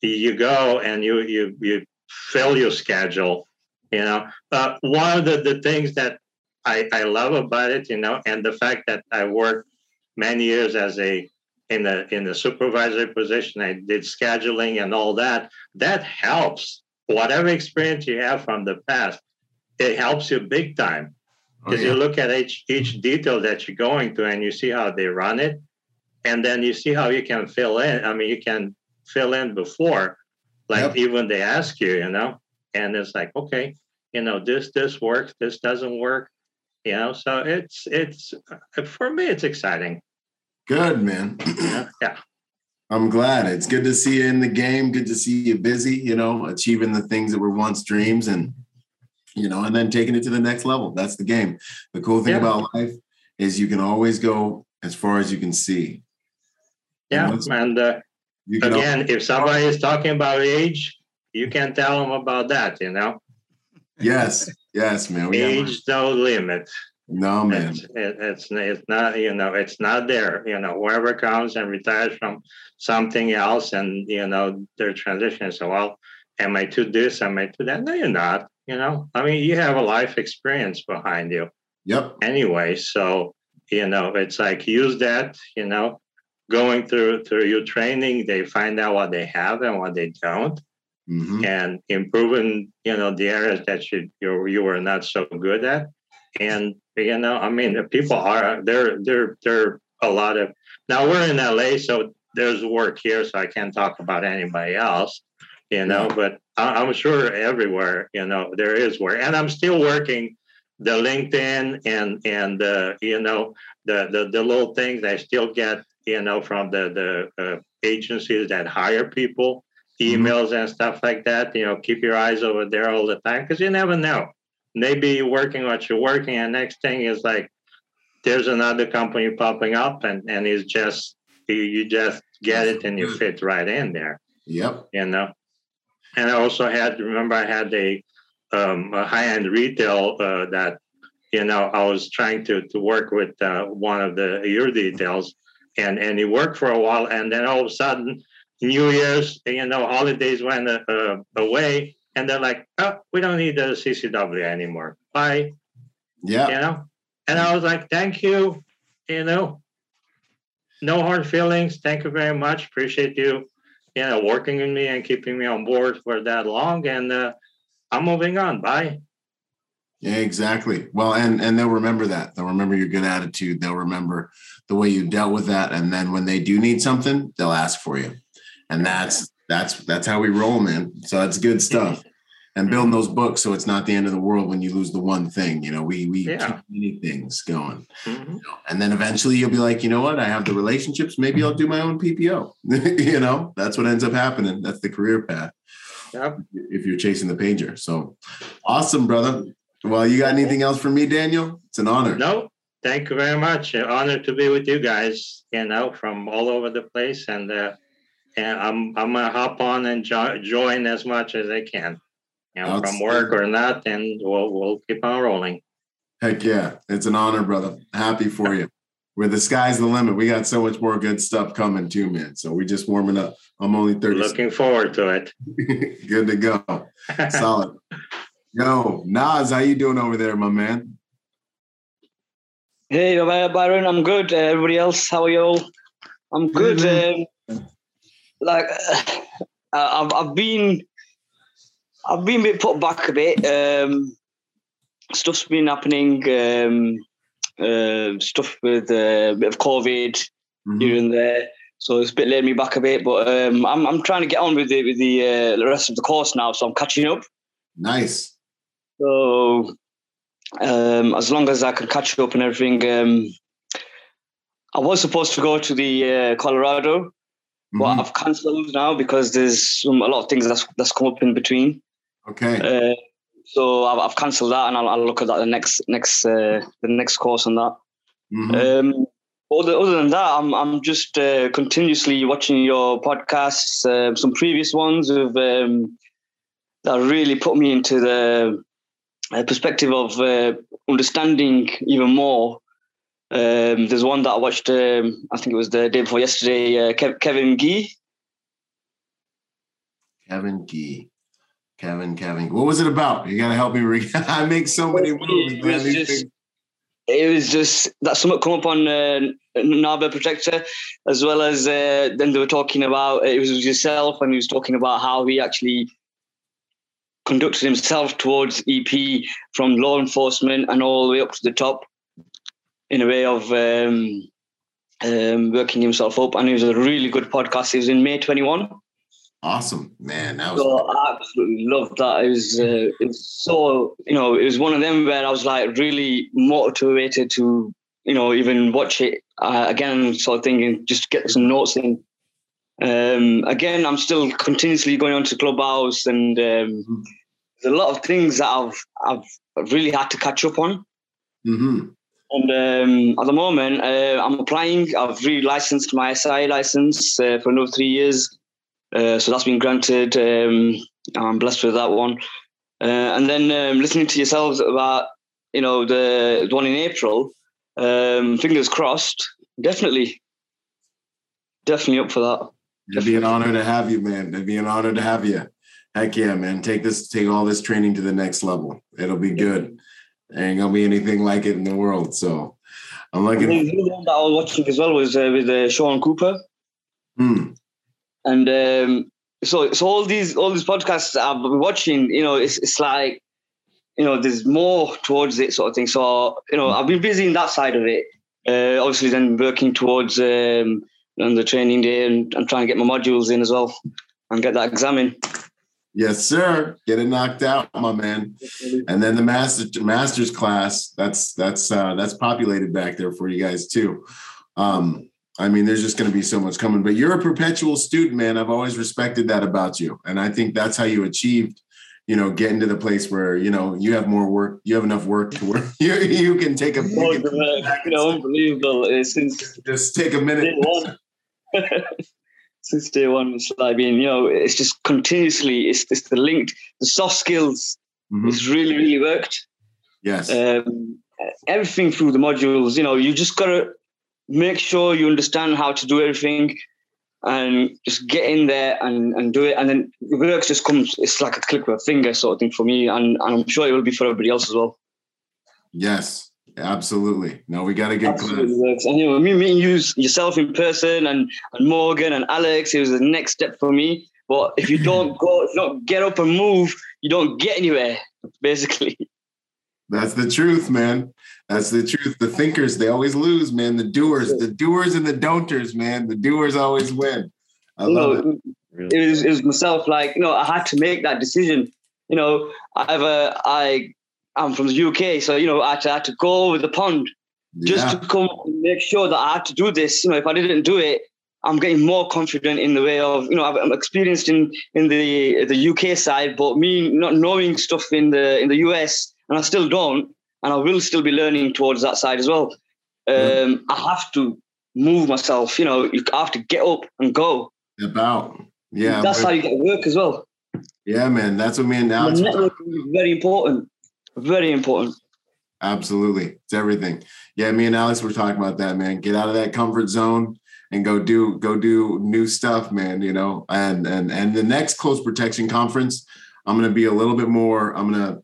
you go and you you you fill your schedule. You know, uh, one of the, the things that I, I love about it, you know, and the fact that I worked many years as a in the in the supervisory position, I did scheduling and all that. That helps. Whatever experience you have from the past, it helps you big time because oh, yeah. you look at each each detail that you're going to and you see how they run it and then you see how you can fill in i mean you can fill in before like yep. even they ask you you know and it's like okay you know this this works this doesn't work you know so it's it's for me it's exciting good man yeah i'm glad it's good to see you in the game good to see you busy you know achieving the things that were once dreams and you know, and then taking it to the next level. That's the game. The cool thing yeah. about life is you can always go as far as you can see. Yeah, and, and uh, again, always- if somebody is talking about age, you can tell them about that. You know. Yes, yes, man. We age no limit. No man, it's, it, it's it's not you know it's not there. You know, whoever comes and retires from something else, and you know their transition. So, well, am I to this? Am I to that? No, you're not. You know, I mean, you have a life experience behind you. Yep. Anyway, so you know, it's like use that. You know, going through through your training, they find out what they have and what they don't, mm-hmm. and improving. You know, the areas that you you you were not so good at, and you know, I mean, people are there. There there a lot of now we're in LA, so there's work here, so I can't talk about anybody else you know, but I'm sure everywhere, you know, there is work. And I'm still working the LinkedIn and, and, uh, you know, the, the, the little things I still get, you know, from the, the uh, agencies that hire people, mm-hmm. Emails mm-hmm. and stuff like that. You know, keep your eyes over there all the time because you never know. Maybe you're working what you're working, and next thing is like there's another company popping up, and and it's just you, you just get it and you fit right in there. Yep. You know and I also had remember I had a, um, a high end retail uh, that you know I was trying to to work with uh, one of the your details, and and he worked for a while, and then all of a sudden New Year's you know holidays went uh, uh away, and they're like, "Oh, we don't need the CCW anymore. Bye." Yeah. You know, and I was like, "Thank you." You know, no hard feelings. Thank you very much. Appreciate you, you know, working with me and keeping me on board for that long. And uh, I'm moving on. Bye. Yeah, exactly. Well, and and they'll remember that. They'll remember your good attitude. They'll remember the way you dealt with that. And then when they do need something, they'll ask for you. And that's that's that's how we roll, man. So that's good stuff. And building those books so it's not the end of the world when you lose the one thing. You know, we we yeah. keep many things going. Mm-hmm. And then eventually you'll be like, you know what? I have the relationships. Maybe I'll do my own PPO. you know, that's what ends up happening. That's the career path. Yep. If you're chasing the pager. So awesome, brother. Well, you got anything else for me, Daniel? It's an honor. No, thank you very much. An honor to be with you guys. You know, from all over the place, and uh, and I'm I'm gonna hop on and jo- join as much as I can. You know, from work or not, and we'll we'll keep on rolling. Heck yeah, it's an honor, brother. Happy for you. Where the sky's the limit. We got so much more good stuff coming too, man. So we're just warming up. I'm only 30. Looking forward to it. good to go. Solid. Yo, Nas, how you doing over there, my man? Hey, Byron, I'm good. Uh, everybody else, how are you all? I'm good. Um, like, uh, I've, I've been, I've been a bit put back a bit. Um, stuff's been happening. Um, uh, stuff with uh, a bit of COVID mm-hmm. here and there. So it's a bit laid me back a bit, but um, I'm I'm trying to get on with the with the, uh, the rest of the course now, so I'm catching up. Nice. So um, as long as I can catch up and everything, um, I was supposed to go to the uh, Colorado, mm-hmm. I've cancelled now because there's some, a lot of things that's that's come up in between. Okay. Uh, so I've, I've cancelled that, and I'll, I'll, look at that the next next uh, the next course on that. Mm-hmm. Um, other, other than that, I'm I'm just uh, continuously watching your podcasts, uh, some previous ones of um, that really put me into the a perspective of uh, understanding even more. Um, there's one that I watched. Um, I think it was the day before yesterday. Uh, Kev- Kevin Gee. Kevin Gee. Kevin, Kevin. What was it about? You gotta help me. Re- I make so many moves. It was, just, it was just that something come up on uh, Narva Protector, as well as uh, then they were talking about it was yourself, and he was talking about how he actually conducted himself towards EP from law enforcement and all the way up to the top in a way of um, um, working himself up. And it was a really good podcast. It was in May 21. Awesome, man. That was so I absolutely loved that. It was, uh, it was so, you know, it was one of them where I was like really motivated to, you know, even watch it uh, again, sort of thinking, just get some notes in. Um, again, I'm still continuously going on to Clubhouse, and um, there's a lot of things that I've I've really had to catch up on. Mm-hmm. And um, at the moment, uh, I'm applying. I've re-licensed my SI license uh, for another three years, uh, so that's been granted. Um, I'm blessed with that one. Uh, and then um, listening to yourselves about you know the, the one in April. Um, fingers crossed. Definitely, definitely up for that. It'd be an honor to have you, man. It'd be an honor to have you. Heck yeah, man. Take this, take all this training to the next level. It'll be good. There ain't gonna be anything like it in the world. So I'm looking. the one that I was watching as well was uh, with uh, Sean Cooper. Hmm. And um, so, so all these all these podcasts I've been watching, you know, it's it's like, you know, there's more towards it sort of thing. So, you know, I've been busy in that side of it. Uh, obviously, then working towards um, on the training day and, and trying to get my modules in as well and get that exam in. Yes, sir. Get it knocked out, my man. And then the master master's class. That's that's uh, that's populated back there for you guys too. Um, I mean, there's just going to be so much coming. But you're a perpetual student, man. I've always respected that about you, and I think that's how you achieved you know, getting to the place where you know you have more work, you have enough work to work. You, you can take a you, can, you know, unbelievable. Since just take a minute. since day one. It's like you know, it's just continuously, it's, it's the linked, the soft skills. Mm-hmm. It's really, really worked. Yes. Um, everything through the modules, you know, you just got to make sure you understand how to do everything and just get in there and, and do it. And then the work just comes, it's like a click of a finger sort of thing for me. And, and I'm sure it will be for everybody else as well. Yes, absolutely. No, we got to get absolutely And you know, me meeting you yourself in person and, and Morgan and Alex, it was the next step for me. But if you don't go, if you don't get up and move, you don't get anywhere, basically. That's the truth, man. That's the truth. The thinkers, they always lose, man. The doers, the doers and the don'ters, man. The doers always win. I love it. It was, it was myself, like, you know, I had to make that decision. You know, I've uh, I I'm from the UK, so you know, I had to, I had to go over the pond just yeah. to come make sure that I had to do this. You know, if I didn't do it, I'm getting more confident in the way of, you know, I'm experienced in in the the UK side, but me not knowing stuff in the in the US, and I still don't, and I will still be learning towards that side as well. Um, I have to move myself. You know, you have to get up and go. About yeah, that's how you get work as well. Yeah, man, that's what me and Alex. Networking is very important. Very important. Absolutely, it's everything. Yeah, me and Alex were talking about that, man. Get out of that comfort zone and go do go do new stuff, man. You know, and and and the next close protection conference, I'm gonna be a little bit more. I'm gonna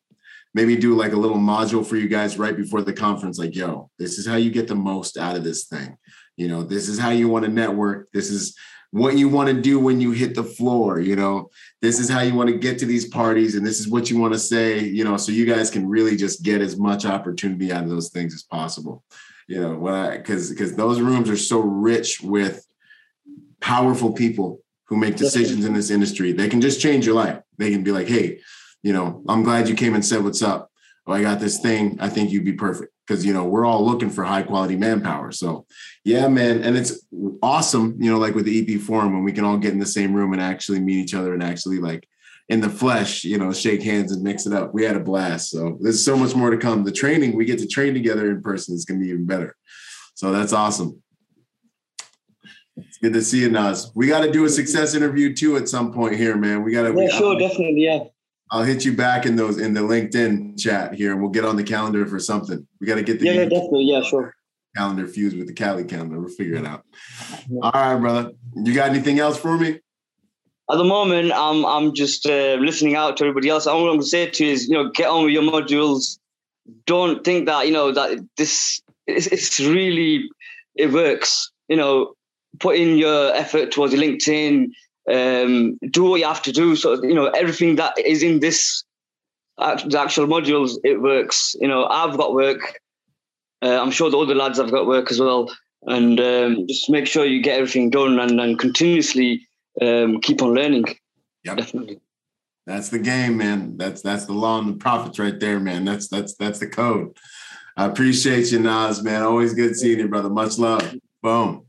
maybe do like a little module for you guys right before the conference. Like, yo, this is how you get the most out of this thing. You know, this is how you want to network. This is what you want to do when you hit the floor you know this is how you want to get to these parties and this is what you want to say you know so you guys can really just get as much opportunity out of those things as possible. You know when i because because those rooms are so rich with powerful people who make decisions in this industry. They can just change your life. They can be like hey you know i'm glad you came and said what's up. Oh i got this thing. I think you'd be perfect because you know we're all looking for high quality manpower. So yeah, man, and it's awesome, you know, like with the EP forum when we can all get in the same room and actually meet each other and actually like in the flesh, you know, shake hands and mix it up. We had a blast. So there's so much more to come. The training we get to train together in person is going to be even better. So that's awesome. It's good to see you, Nas. We got to do a success interview too at some point here, man. We got to. Yeah, sure, definitely, yeah. I'll hit you back in those in the LinkedIn chat here, and we'll get on the calendar for something. We got to get the yeah, yeah, definitely, yeah, sure. Calendar fused with the Cali calendar. We'll figure it out. Yeah. All right, brother. You got anything else for me? At the moment, I'm I'm just uh, listening out to everybody else. All I'm going to say to you is, you know, get on with your modules. Don't think that you know that this it's, it's really it works. You know, put in your effort towards your LinkedIn, um, do what you have to do. So you know everything that is in this the actual modules, it works. You know, I've got work. Uh, I'm sure the other lads have got work as well. And um, just make sure you get everything done and, and continuously um, keep on learning. Yep. Definitely. That's the game, man. That's that's the law and the prophets right there, man. That's that's that's the code. I appreciate you, Nas, man. Always good seeing you, brother. Much love. Boom.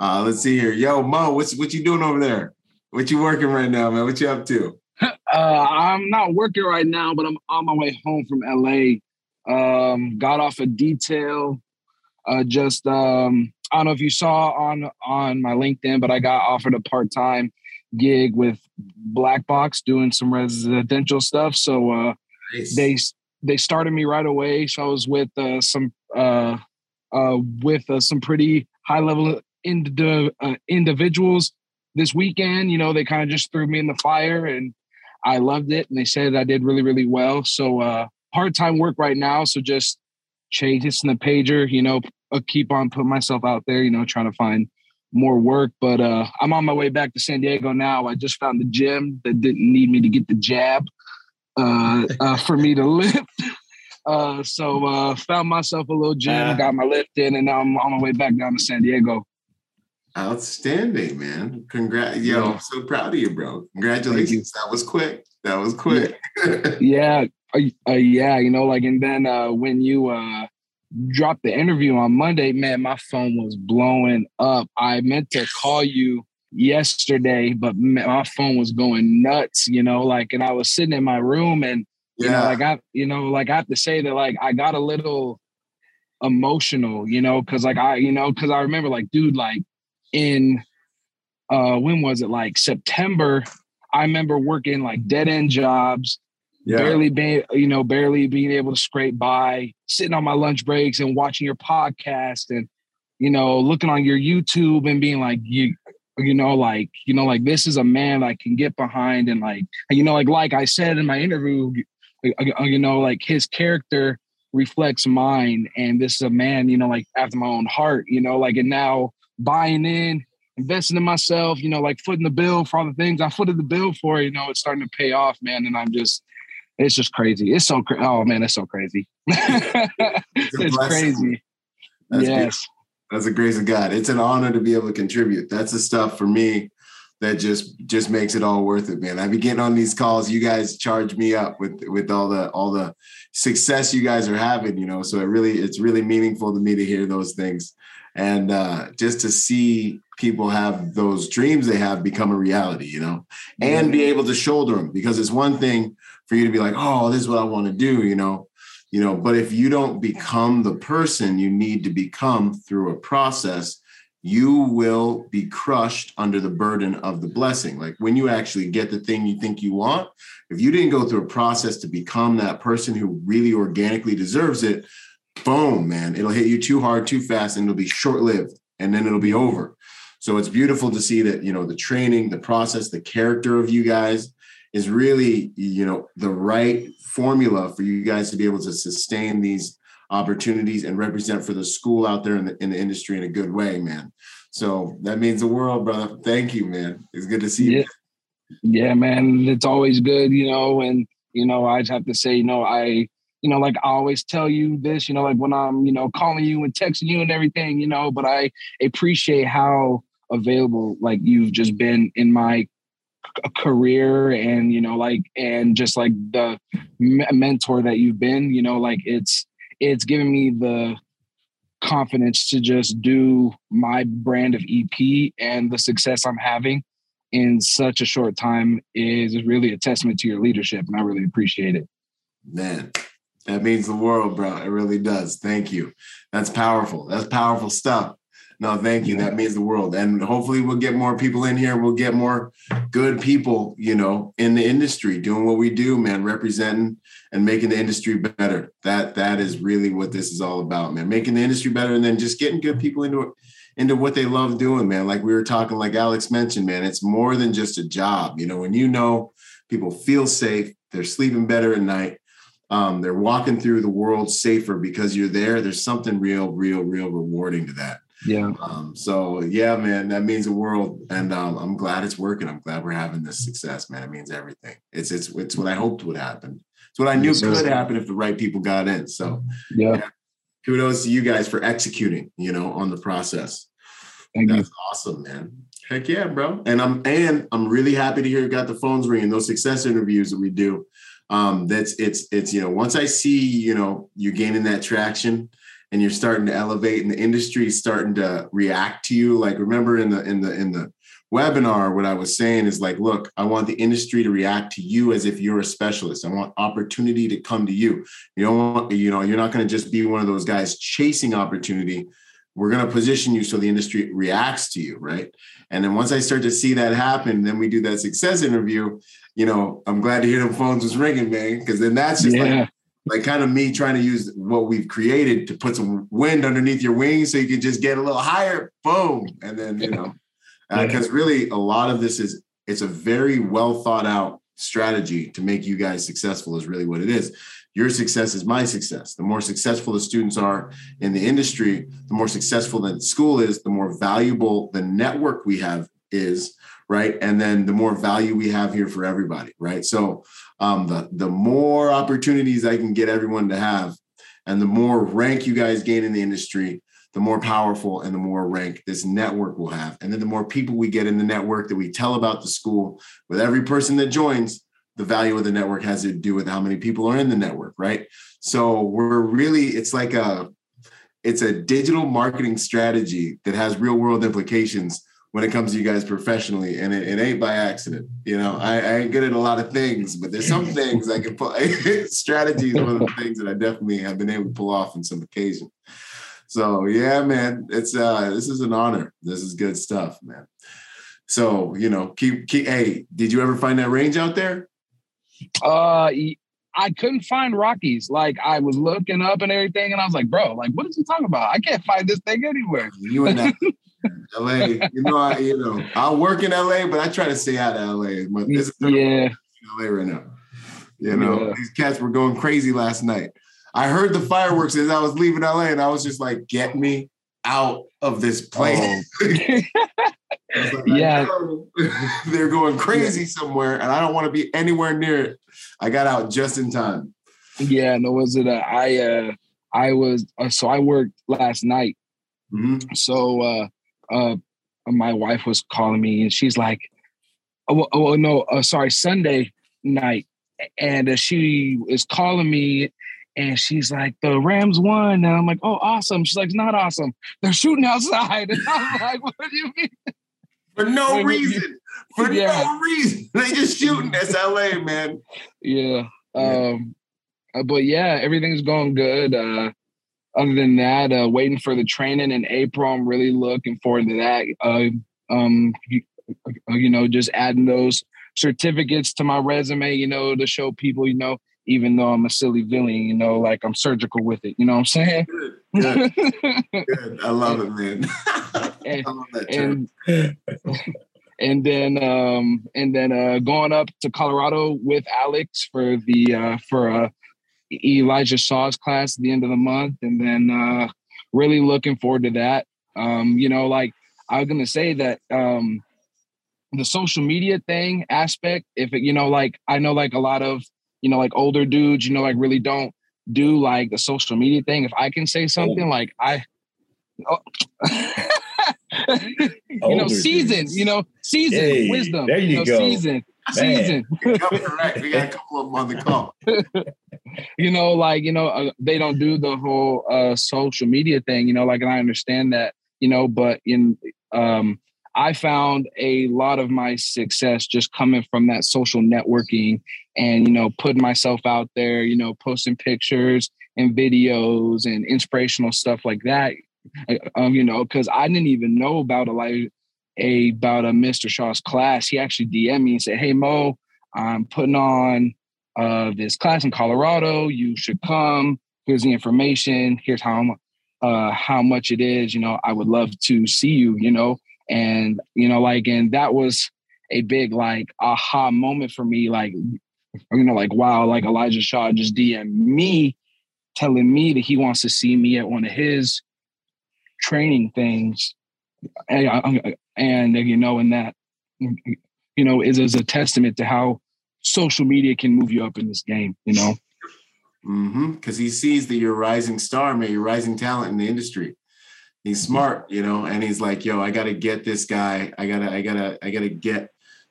Uh, let's see here. Yo, Mo, what's what you doing over there? What you working right now, man? What you up to? Uh, I'm not working right now, but I'm on my way home from LA. Um, got off a detail. Uh, just um, I don't know if you saw on on my LinkedIn, but I got offered a part time gig with Black Box doing some residential stuff. So uh, nice. they they started me right away. So I was with uh, some uh, uh, with uh, some pretty high level into uh, individuals this weekend. You know, they kind of just threw me in the fire and I loved it. And they said I did really, really well. So, uh, part time work right now. So, just chasing the pager, you know, uh, keep on putting myself out there, you know, trying to find more work. But uh, I'm on my way back to San Diego now. I just found the gym that didn't need me to get the jab uh, uh, for me to lift. Uh, so uh, found myself a little gym, got my lift in, and now I'm on my way back down to San Diego. Outstanding, man. Congrats. Yo, I'm so proud of you, bro. Congratulations. That was quick. That was quick. yeah. Uh, uh, yeah, you know, like, and then uh, when you uh, dropped the interview on Monday, man, my phone was blowing up. I meant to call you yesterday, but my phone was going nuts, you know, like, and I was sitting in my room and, you yeah. know, like I, you know, like I have to say that, like, I got a little emotional, you know, cause like I, you know, cause I remember like, dude, like in uh when was it like September? I remember working like dead end jobs, yeah. barely being you know barely being able to scrape by, sitting on my lunch breaks and watching your podcast and you know looking on your YouTube and being like you you know, like, you know, like this is a man I can get behind and like, you know, like, like I said in my interview, you know, like his character reflects mine. And this is a man, you know, like after my own heart, you know, like, and now buying in, investing in myself, you know, like footing the bill for all the things I footed the bill for, you know, it's starting to pay off, man. And I'm just, it's just crazy. It's so, cra- oh man, it's so crazy. it's crazy. That's yes. Good. That's the grace of God. It's an honor to be able to contribute. That's the stuff for me that just just makes it all worth it, man. I be getting on these calls. You guys charge me up with with all the all the success you guys are having, you know. So it really it's really meaningful to me to hear those things, and uh, just to see people have those dreams they have become a reality, you know, and be able to shoulder them because it's one thing for you to be like, oh, this is what I want to do, you know, you know. But if you don't become the person you need to become through a process you will be crushed under the burden of the blessing. Like when you actually get the thing you think you want, if you didn't go through a process to become that person who really organically deserves it, boom, man, it'll hit you too hard, too fast, and it'll be short lived and then it'll be over. So it's beautiful to see that, you know, the training, the process, the character of you guys is really, you know, the right formula for you guys to be able to sustain these opportunities and represent for the school out there in the, in the industry in a good way, man. So that means the world, brother. Thank you, man. It's good to see yeah. you. Yeah, man. It's always good, you know, and you know, I just have to say, you know, I you know, like I always tell you this, you know, like when I'm, you know, calling you and texting you and everything, you know, but I appreciate how available like you've just been in my career and you know like and just like the mentor that you've been you know like it's it's given me the confidence to just do my brand of EP and the success I'm having in such a short time is really a testament to your leadership and I really appreciate it. Man, that means the world, bro. It really does. Thank you. That's powerful. That's powerful stuff. No, thank you. That means the world. And hopefully we'll get more people in here. We'll get more good people, you know, in the industry doing what we do, man, representing and making the industry better. That that is really what this is all about, man. Making the industry better and then just getting good people into it into what they love doing, man. Like we were talking, like Alex mentioned, man, it's more than just a job. You know, when you know people feel safe, they're sleeping better at night, um, they're walking through the world safer because you're there. There's something real, real, real rewarding to that. Yeah. Um, so yeah, man, that means the world, and um, I'm glad it's working. I'm glad we're having this success, man. It means everything. It's it's it's what I hoped would happen. It's what I knew yes, could happen if the right people got in. So yeah. yeah. kudos to you guys for executing, you know, on the process. Thank That's you. awesome, man. Heck yeah, bro. And I'm and I'm really happy to hear you got the phones ringing. Those success interviews that we do. Um, that's it's it's you know once I see you know you're gaining that traction and you're starting to elevate and the industry is starting to react to you like remember in the in the in the webinar what i was saying is like look i want the industry to react to you as if you're a specialist. I want opportunity to come to you. You don't want you know you're not going to just be one of those guys chasing opportunity we're going to position you so the industry reacts to you right? And then once i start to see that happen then we do that success interview you know i'm glad to hear the phones was ringing man because then that's just yeah. like like kind of me trying to use what we've created to put some wind underneath your wings so you can just get a little higher boom and then you know because uh, really a lot of this is it's a very well thought out strategy to make you guys successful is really what it is your success is my success. The more successful the students are in the industry the more successful the school is the more valuable the network we have is right? And then the more value we have here for everybody right? So um, the the more opportunities I can get everyone to have, and the more rank you guys gain in the industry, the more powerful and the more rank this network will have. And then the more people we get in the network that we tell about the school, with every person that joins, the value of the network has to do with how many people are in the network, right? So we're really, it's like a, it's a digital marketing strategy that has real world implications when it comes to you guys professionally, and it, it ain't by accident. You know, I, I, ain't good at a lot of things, but there's some things I can pull. strategy is one of the things that I definitely have been able to pull off on some occasions. So yeah, man, it's uh, this is an honor. This is good stuff, man. So you know, keep keep. Hey, did you ever find that range out there? Uh, I couldn't find Rockies. Like I was looking up and everything, and I was like, bro, like what is he talking about? I can't find this thing anywhere. You and. LA, you know, I, you know, I work in LA, but I try to stay out of LA. But this yeah, LA right now. You know, yeah. these cats were going crazy last night. I heard the fireworks as I was leaving LA, and I was just like, "Get me out of this place!" Oh. like, yeah, they're going crazy somewhere, and I don't want to be anywhere near it. I got out just in time. Yeah, no, was it? A, I uh, I was uh, so I worked last night. Mm-hmm. So uh, uh, my wife was calling me, and she's like, "Oh, oh no, uh, sorry, Sunday night," and uh, she is calling me. And she's like, the Rams won. And I'm like, oh, awesome. She's like, it's not awesome. They're shooting outside. And I'm like, what do you mean? For no reason. For yeah. no reason. They just shooting. That's LA, man. Yeah. Um, uh, but yeah, everything's going good. Uh, other than that, uh, waiting for the training in April. I'm really looking forward to that. Uh, um, you, uh, you, know, just adding those certificates to my resume, you know, to show people, you know, even though I'm a silly villain, you know, like I'm surgical with it. You know what I'm saying? Good. Good. Good. I love it, man. and, I love that term. And, and then um and then uh going up to Colorado with Alex for the uh for uh Elijah Shaw's class at the end of the month, and then uh, really looking forward to that. Um, you know, like I was gonna say that um, the social media thing aspect. If it, you know, like I know, like a lot of you know, like older dudes, you know, like really don't do like the social media thing. If I can say something, like I. Oh, you know, season, you know, season, hey, wisdom, there you, you know, go. season, season. correct. We got a couple of them on the call. you know, like you know, uh, they don't do the whole uh, social media thing. You know, like, and I understand that. You know, but in um, I found a lot of my success just coming from that social networking and you know, putting myself out there. You know, posting pictures and videos and inspirational stuff like that. Um, you know, because I didn't even know about a like a about a Mr. Shaw's class. He actually DM'd me and said, "Hey Mo, I'm putting on uh, this class in Colorado. You should come. Here's the information. Here's how uh, how much it is. You know, I would love to see you. You know, and you know, like, and that was a big like aha moment for me. Like, you know, like wow, like Elijah Shaw just DM me, telling me that he wants to see me at one of his training things, and, and you know, and that you know is as a testament to how social media can move you up in this game, you know? Mm-hmm. Because he sees that you're a rising star, man, you're rising talent in the industry. He's smart, you know, and he's like, yo, I gotta get this guy. I gotta, I gotta, I gotta get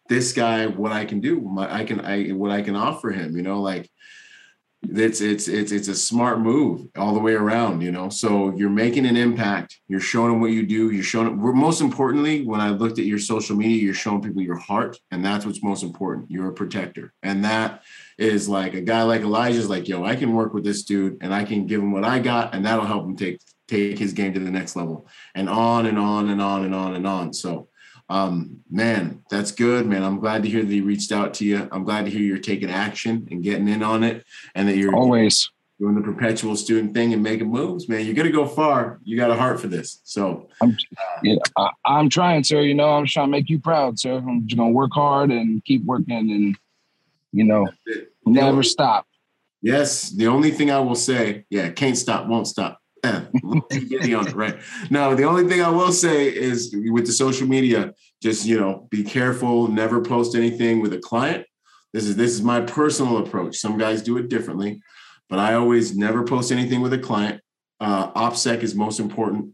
this guy what I can do. My, I can, I what I can offer him, you know, like it's it's it's it's a smart move all the way around you know? So you're making an impact you're showing them what you do you're showing them most importantly when i looked at your social media you're showing people your heart and that's what's most important you're a protector. And that is like a guy like elijah's like yo i can work with this dude and i can give him what i got and that'll help him take take his game to the next level. And on and on and on and on and on. So um, man, that's good, man. I'm glad to hear that he reached out to you. I'm glad to hear you're taking action and getting in on it, and that you're always doing the perpetual student thing and making moves, man. You're gonna go far. You got a heart for this. So I'm, yeah, I, am trying, sir. You know, I'm trying to make you proud, sir. I'm just gonna work hard and keep working, and you know, never stop. Yes, the only thing I will say, yeah, can't stop, won't stop. Getting on it, right? No, the only thing I will say is with the social media, just you know, be careful. Never post anything with a client. This is this is my personal approach. Some guys do it differently, but I always never post anything with a client. Uh, OPSEC is most important.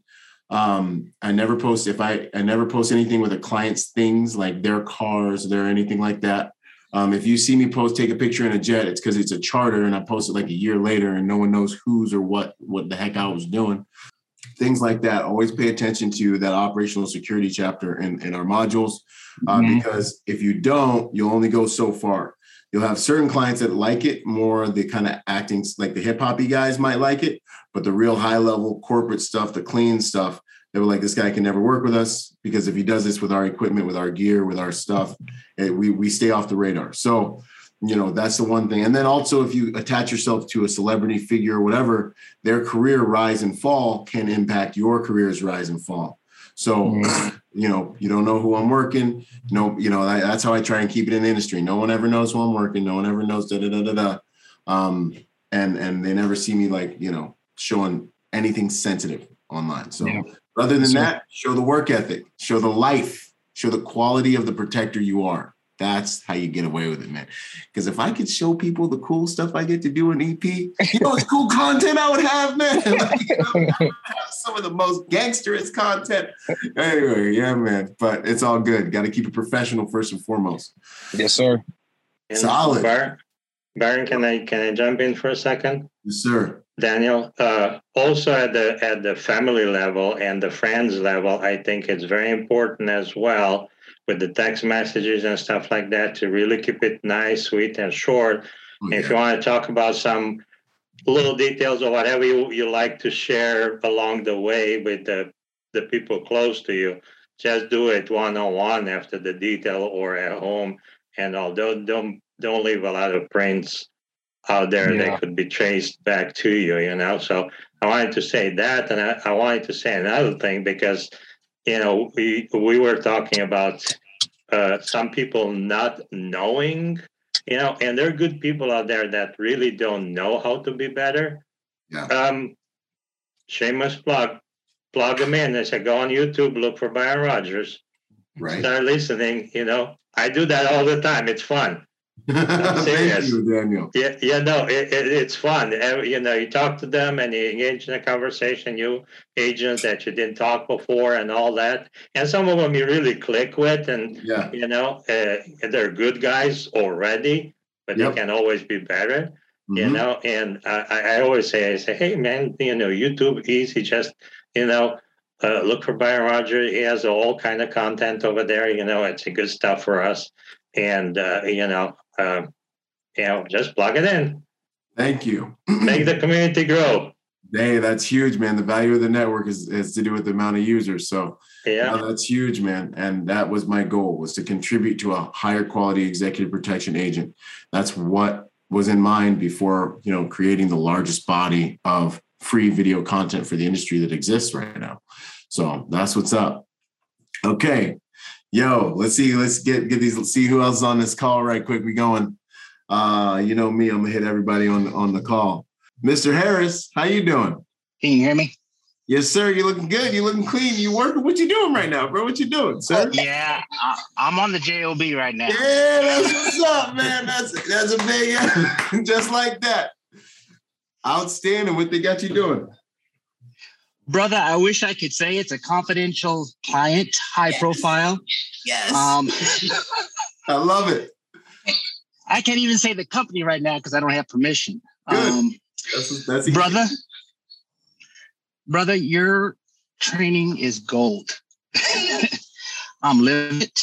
Um, I never post if I I never post anything with a client's things like their cars, their anything like that. Um, if you see me post take a picture in a jet, it's because it's a charter and I posted like a year later and no one knows who's or what what the heck I was doing. Things like that. Always pay attention to that operational security chapter in, in our modules uh, mm-hmm. because if you don't, you'll only go so far. You'll have certain clients that like it more, the kind of acting like the hip hoppy guys might like it, but the real high level corporate stuff, the clean stuff, they were like, this guy can never work with us because if he does this with our equipment, with our gear, with our stuff, it, we, we stay off the radar. So, you know, that's the one thing. And then also, if you attach yourself to a celebrity figure or whatever, their career rise and fall can impact your career's rise and fall. So, mm-hmm. you know, you don't know who I'm working. No, you know, that's how I try and keep it in the industry. No one ever knows who I'm working. No one ever knows da da da da da. Um, and and they never see me like you know showing anything sensitive online. So, yeah. Other than that, show the work ethic, show the life, show the quality of the protector you are. That's how you get away with it, man. Because if I could show people the cool stuff I get to do in EP, you know what cool content I would have, man. like, you know, have some of the most gangsterous content. Anyway, yeah, man. But it's all good. Got to keep it professional first and foremost. Yes, sir. Solid. Byron, Byron, can I can I jump in for a second? Yes, sir. Daniel, uh, also at the at the family level and the friends level, I think it's very important as well with the text messages and stuff like that to really keep it nice, sweet, and short. Oh, yeah. If you want to talk about some little details or whatever you, you like to share along the way with the, the people close to you, just do it one on one after the detail or at home. And although don't don't leave a lot of prints out there yeah. that could be traced back to you, you know. So I wanted to say that, and I, I wanted to say another thing because you know, we we were talking about uh, some people not knowing, you know, and there are good people out there that really don't know how to be better. Yeah. Um, shameless plug, plug them in. I said, go on YouTube, look for Byron Rogers, right. start listening. You know, I do that all the time. It's fun. Thank you, Daniel. Yeah, yeah, no, it, it, it's fun. You know, you talk to them and you engage in a conversation. You agents that you didn't talk before and all that, and some of them you really click with, and yeah. you know, uh, they're good guys already, but yep. they can always be better. Mm-hmm. You know, and I, I always say, I say, hey man, you know, YouTube easy, just you know, uh, look for Byron Roger. He has all kind of content over there. You know, it's a good stuff for us. And uh, you know, um, you know, just plug it in. Thank you. Make the community grow. Hey, that's huge, man. The value of the network is, is to do with the amount of users. So yeah, that's huge, man. And that was my goal was to contribute to a higher quality executive protection agent. That's what was in mind before, you know, creating the largest body of free video content for the industry that exists right now. So that's what's up. Okay. Yo, let's see. Let's get get these. See who else is on this call right quick. We going. Uh, you know me. I'm gonna hit everybody on on the call. Mr. Harris, how you doing? Can you hear me? Yes, sir. You looking good. You looking clean. You working? What you doing right now, bro? What you doing, sir? Yeah, I'm on the job right now. Yeah, that's what's up, man. That's that's a big, just like that. Outstanding. What they got you doing? Brother, I wish I could say it's a confidential client, high yes. profile. Yes. Um, I love it. I can't even say the company right now because I don't have permission. Good. Um, that's, that's brother, brother, your training is gold. I'm living it.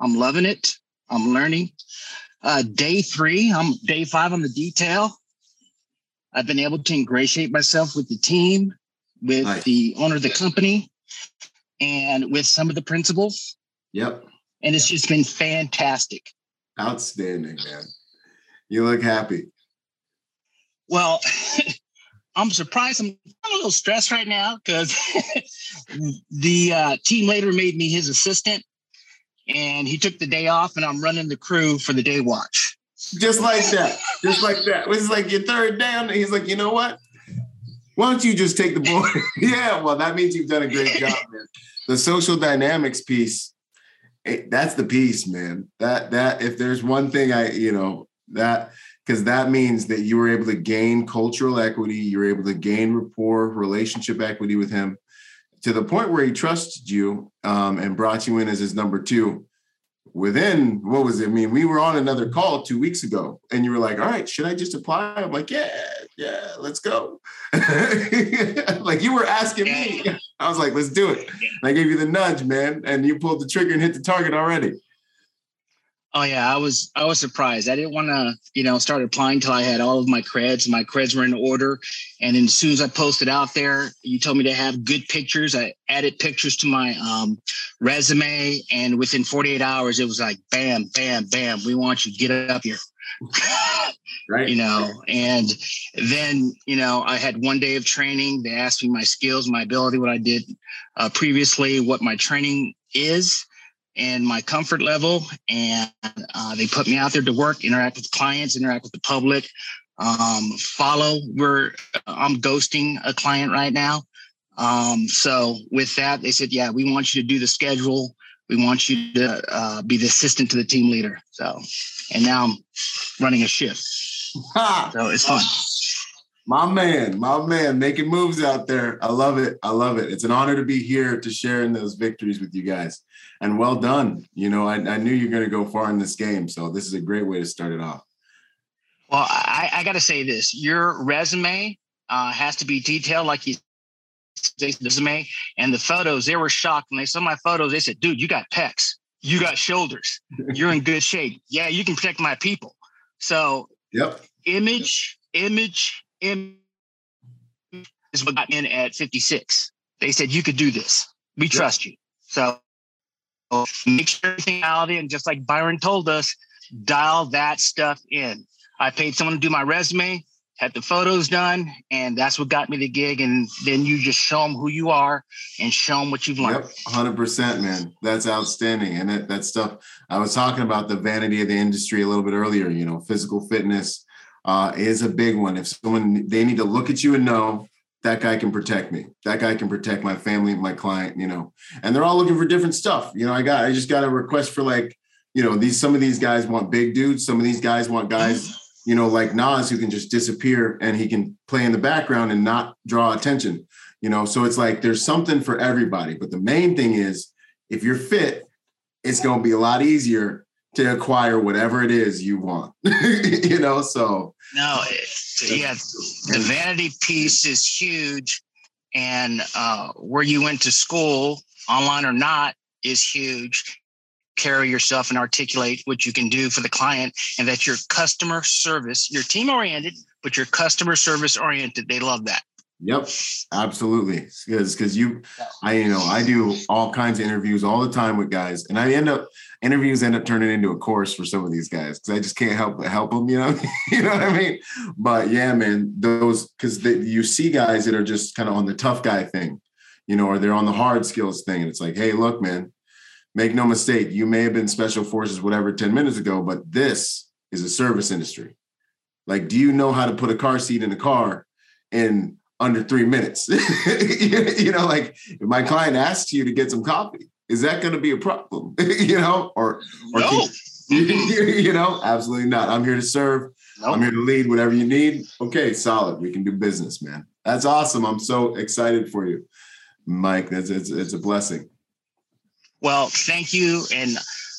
I'm loving it. I'm learning. Uh, day three, I'm day five on the detail. I've been able to ingratiate myself with the team with the owner of the company and with some of the principals. Yep. And it's just been fantastic. Outstanding, man. You look happy. Well, I'm surprised. I'm a little stressed right now because the uh, team later made me his assistant and he took the day off and I'm running the crew for the day watch. Just like that. Just like that. It was like your third down. He's like, you know what? Why don't you just take the board? yeah, well, that means you've done a great job, man. The social dynamics piece, eh, that's the piece, man. That that if there's one thing I, you know, that because that means that you were able to gain cultural equity, you're able to gain rapport, relationship equity with him to the point where he trusted you um, and brought you in as his number two within what was it? I mean, we were on another call two weeks ago, and you were like, "All right, should I just apply?" I'm like, "Yeah, yeah, let's go." like you were asking me, I was like, "Let's do it." And I gave you the nudge, man, and you pulled the trigger and hit the target already. Oh yeah, I was I was surprised. I didn't want to, you know, start applying till I had all of my creds. My creds were in order, and then as soon as I posted out there, you told me to have good pictures. I added pictures to my um, resume, and within 48 hours, it was like bam, bam, bam. We want you to get up here. right. You know, and then, you know, I had one day of training. They asked me my skills, my ability, what I did uh, previously, what my training is and my comfort level. And uh, they put me out there to work, interact with clients, interact with the public, um, follow. We're, I'm ghosting a client right now. Um, so with that, they said, yeah, we want you to do the schedule. We want you to uh, be the assistant to the team leader. So, and now I'm running a shift. so it's fun. My man, my man, making moves out there. I love it. I love it. It's an honor to be here to share in those victories with you guys. And well done. You know, I, I knew you're going to go far in this game. So this is a great way to start it off. Well, I, I got to say this your resume uh, has to be detailed like you resume and the photos they were shocked when they saw my photos they said dude you got pecs. You got shoulders. You're in good shape. Yeah you can protect my people. So yep. image image image is what got in at 56 they said you could do this. We yep. trust you. So make sure everything out and just like byron told us dial that stuff in. I paid someone to do my resume had the photos done, and that's what got me the gig. And then you just show them who you are and show them what you've learned. Yep, hundred percent, man. That's outstanding. And that, that stuff I was talking about the vanity of the industry a little bit earlier. You know, physical fitness uh, is a big one. If someone they need to look at you and know that guy can protect me. That guy can protect my family, my client. You know, and they're all looking for different stuff. You know, I got I just got a request for like you know these some of these guys want big dudes some of these guys want guys you know, like Nas, who can just disappear and he can play in the background and not draw attention. You know, so it's like there's something for everybody. But the main thing is if you're fit, it's going to be a lot easier to acquire whatever it is you want. you know, so no, yeah, the vanity piece is huge, and uh, where you went to school, online or not, is huge carry yourself and articulate what you can do for the client and that your customer service, you're team oriented, but your customer service oriented. They love that. Yep, absolutely. Because because you, I you know I do all kinds of interviews all the time with guys, and I end up interviews end up turning into a course for some of these guys because I just can't help but help them. You know, you know what I mean. But yeah, man, those because you see guys that are just kind of on the tough guy thing, you know, or they're on the hard skills thing, and it's like, hey, look, man, make no mistake, you may have been special forces, whatever, 10 minutes ago, but this is a service industry. Like, do you know how to put a car seat in a car in under three minutes? you know, like if my client asks you to get some coffee, is that going to be a problem? you know, or, or no. you, you know, absolutely not. I'm here to serve. Nope. I'm here to lead whatever you need. Okay, solid. We can do business, man. That's awesome. I'm so excited for you, Mike. That's it's, it's a blessing. Well, thank you. And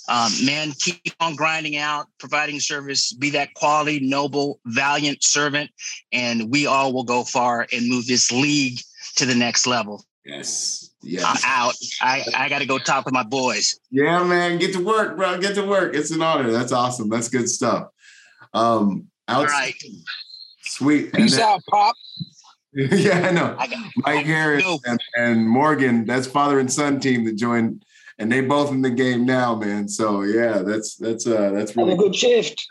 um, man, keep on grinding out, providing service, be that quality, noble, valiant servant. And we all will go far and move this league to the next level. Yes. Yes. I'm out. I, I got to go talk with my boys. Yeah, man. Get to work, bro. Get to work. It's an honor. That's awesome. That's good stuff. Um, out- All right. Sweet. Peace then, out, Pop. yeah, I know. I got, Mike Harris and, and Morgan, that's father and son team that joined and they both in the game now, man. So yeah, that's that's uh that's really Have a good shift.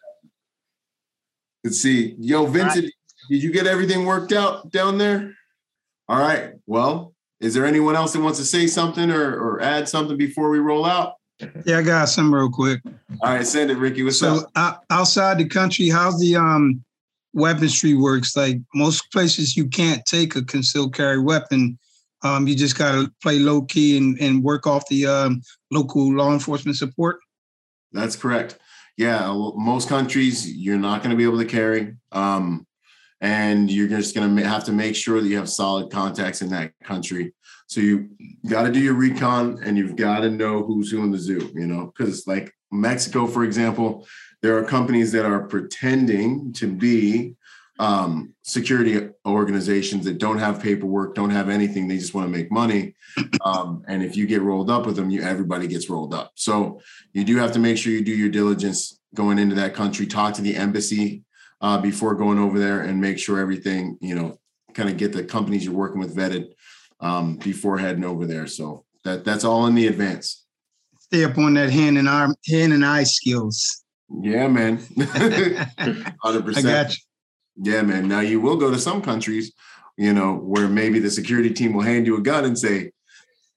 Let's see. Yo, Vincent, right. did you get everything worked out down there? All right. Well, is there anyone else that wants to say something or, or add something before we roll out? Yeah, I got some real quick. All right, send it, Ricky. What's so, up? Uh, outside the country, how's the um weaponry works? Like most places, you can't take a concealed carry weapon um, you just got to play low key and, and work off the um, local law enforcement support. That's correct. Yeah, most countries you're not going to be able to carry, um, and you're just going to have to make sure that you have solid contacts in that country. So you got to do your recon, and you've got to know who's who in the zoo. You know, because like Mexico, for example, there are companies that are pretending to be um, security organizations that don't have paperwork, don't have anything. They just want to make money. Um, and if you get rolled up with them, you everybody gets rolled up. So you do have to make sure you do your diligence going into that country. Talk to the embassy uh, before going over there, and make sure everything you know, kind of get the companies you're working with vetted um, before heading over there. So that that's all in the advance. Stay up on that hand and arm, hand and eye skills. Yeah, man. 100%. I got you. Yeah, man. Now you will go to some countries, you know, where maybe the security team will hand you a gun and say,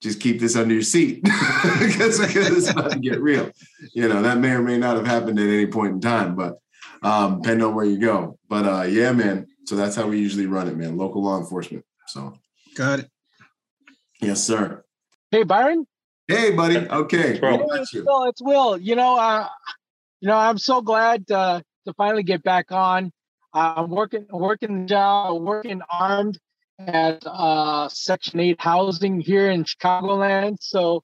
just keep this under your seat because, it's about to get real. You know, that may or may not have happened at any point in time, but um, depending on where you go. But uh, yeah, man. So that's how we usually run it, man. Local law enforcement. So got it. Yes, sir. Hey, Byron. Hey, buddy. Okay. Hey, it's Will. It's Will. You know, uh, you know, I'm so glad uh, to finally get back on. I'm working, working job, working armed at uh, Section 8 housing here in Chicagoland. So,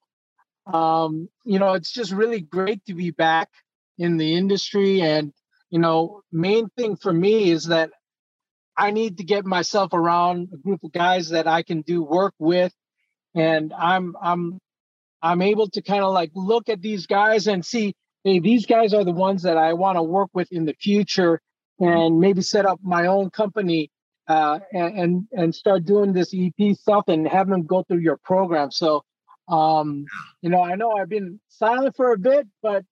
um, you know, it's just really great to be back in the industry. And, you know, main thing for me is that I need to get myself around a group of guys that I can do work with. And I'm I'm I'm able to kind of like look at these guys and see, hey, these guys are the ones that I want to work with in the future and maybe set up my own company uh, and and start doing this EP stuff and have them go through your program. So, um, you know, I know I've been silent for a bit, but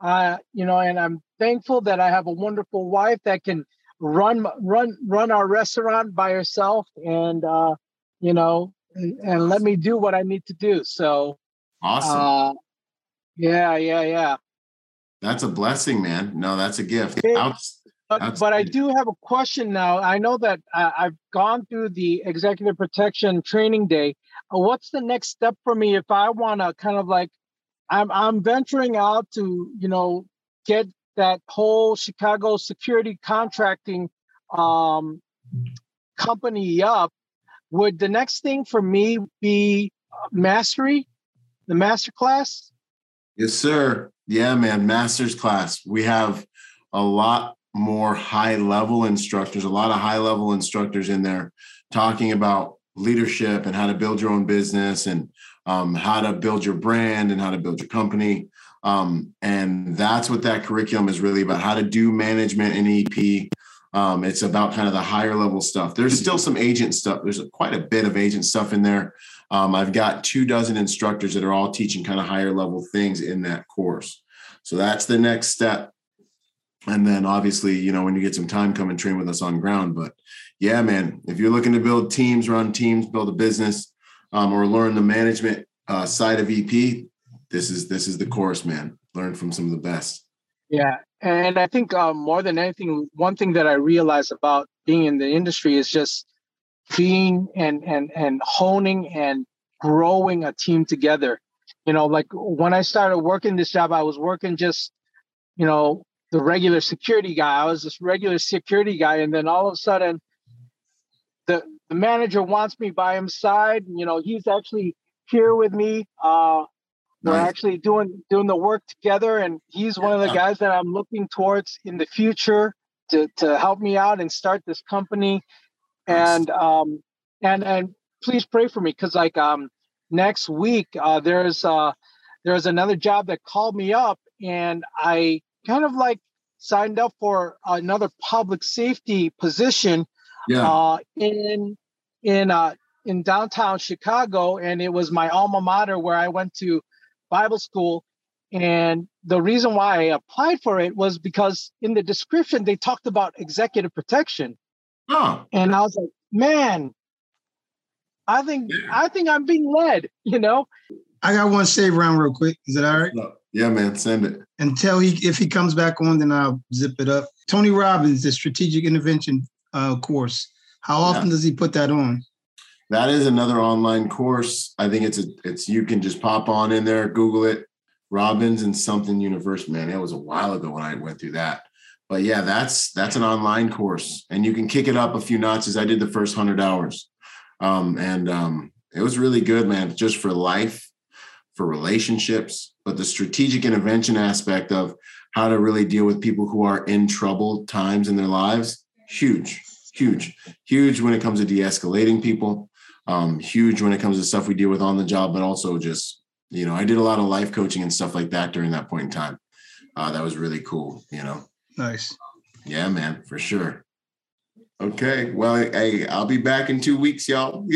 uh, you know, and I'm thankful that I have a wonderful wife that can run run run our restaurant by herself and uh, you know, and, and let me do what I need to do. So, awesome. Uh, yeah, yeah, yeah. That's a blessing, man. No, that's a gift. But, but I do have a question now. I know that uh, I've gone through the executive protection training day. Uh, what's the next step for me if I want to kind of like, I'm I'm venturing out to you know get that whole Chicago security contracting um, company up. Would the next thing for me be mastery, the master class? Yes, sir. Yeah, man, master's class. We have a lot more high level instructors, a lot of high level instructors in there talking about leadership and how to build your own business and um, how to build your brand and how to build your company. Um, and that's what that curriculum is really about how to do management in EP. Um, it's about kind of the higher level stuff. There's still some agent stuff. There's quite a bit of agent stuff in there. Um, I've got two dozen instructors that are all teaching kind of higher level things in that course. So that's the next step and then obviously you know when you get some time come and train with us on ground. But yeah man if you're looking to build teams run teams build a business um, or learn the management uh, side of ep this is this is the course man. Learn from some of the best. Yeah. And i think um, more than anything one thing that i realized about being in the industry is just being and and and honing and growing a team together. You know like when i started working this job i was working just you know the regular security guy. I was this regular security guy, and then all of a sudden, the the manager wants me by his side. You know, he's actually here with me. Uh, we're actually doing doing the work together, and he's one of the guys that I'm looking towards in the future to to help me out and start this company. And um and and please pray for me because like um next week uh, there's uh there's another job that called me up and I kind of like signed up for another public safety position yeah. uh, in in uh, in downtown Chicago, and it was my alma mater where I went to Bible school. And the reason why I applied for it was because in the description they talked about executive protection. Oh. And I was like, man, I think yeah. I think I'm being led, you know. I got one save round real quick. Is it all right? Yeah, man, send it. Until he, if he comes back on, then I'll zip it up. Tony Robbins, the strategic intervention uh, course. How often yeah. does he put that on? That is another online course. I think it's a, it's you can just pop on in there, Google it, Robbins and something universe. Man, it was a while ago when I went through that. But yeah, that's that's an online course, and you can kick it up a few notches. I did the first hundred hours, um, and um, it was really good, man. Just for life, for relationships, but the strategic intervention aspect of how to really deal with people who are in troubled times in their lives, huge, huge, huge when it comes to de-escalating people, um, huge when it comes to stuff we deal with on the job, but also just, you know, I did a lot of life coaching and stuff like that during that point in time. Uh, that was really cool, you know. Nice. Yeah, man, for sure. Okay. Well, hey, I'll be back in two weeks, y'all.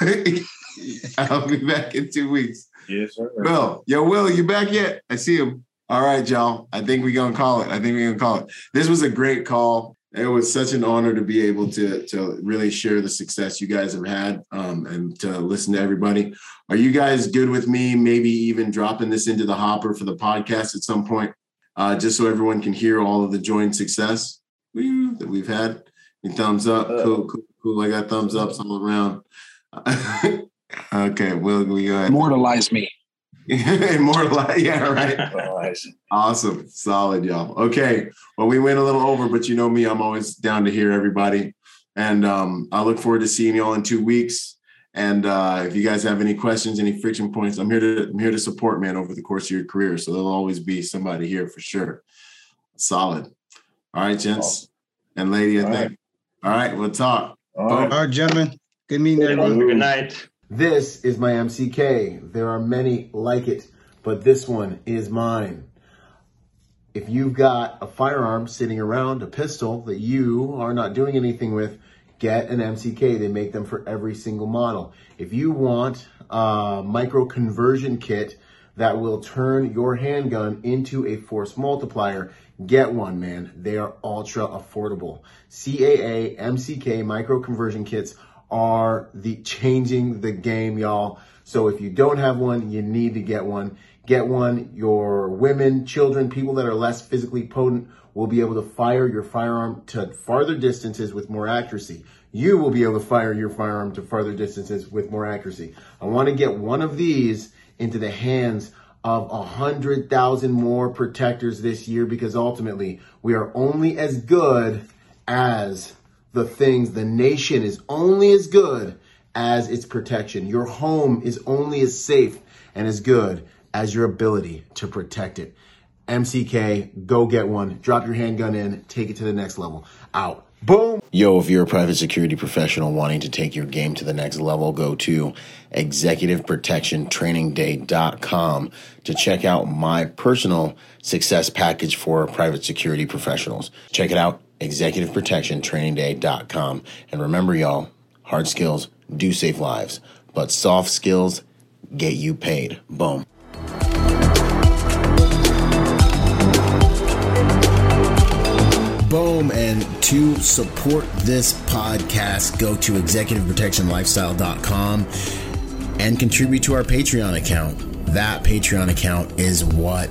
I'll be back in two weeks. Yes, sir. Will, yo, Will, you back yet? I see him. All right, y'all. I think we're gonna call it. I think we're gonna call it. This was a great call. It was such an honor to be able to to really share the success you guys have had um, and to listen to everybody. Are you guys good with me? Maybe even dropping this into the hopper for the podcast at some point, uh, just so everyone can hear all of the joint success that we've had. And thumbs up. Uh, cool, cool, cool. I got thumbs ups all around. okay, well, we go ahead. Immortalize me. Immortalize. Yeah, right. awesome. Solid, y'all. Okay. Well, we went a little over, but you know me, I'm always down to hear everybody. And um, I look forward to seeing y'all in two weeks. And uh, if you guys have any questions, any friction points, I'm here to I'm here to support, man, over the course of your career. So there'll always be somebody here for sure. Solid. All right, gents awesome. and lady, I All think. Right. All right, we'll talk. All right. All right, gentlemen. Good meeting everyone. Good night. This is my MCK. There are many like it, but this one is mine. If you've got a firearm sitting around, a pistol that you are not doing anything with, get an MCK. They make them for every single model. If you want a micro conversion kit that will turn your handgun into a force multiplier, get one, man. They are ultra affordable. CAA MCK micro conversion kits are the changing the game, y'all. So if you don't have one, you need to get one. Get one. Your women, children, people that are less physically potent will be able to fire your firearm to farther distances with more accuracy. You will be able to fire your firearm to farther distances with more accuracy. I want to get one of these into the hands of a hundred thousand more protectors this year because ultimately we are only as good as the things. The nation is only as good as its protection. Your home is only as safe and as good as your ability to protect it. MCK, go get one. Drop your handgun in, take it to the next level. Out. Boom. Yo, if you're a private security professional wanting to take your game to the next level, go to executiveprotectiontrainingday.com to check out my personal success package for private security professionals. Check it out executiveprotectiontrainingday.com. And remember, y'all, hard skills do save lives, but soft skills get you paid. Boom. Boom. And to support this podcast, go to executiveprotectionlifestyle.com and contribute to our Patreon account. That Patreon account is what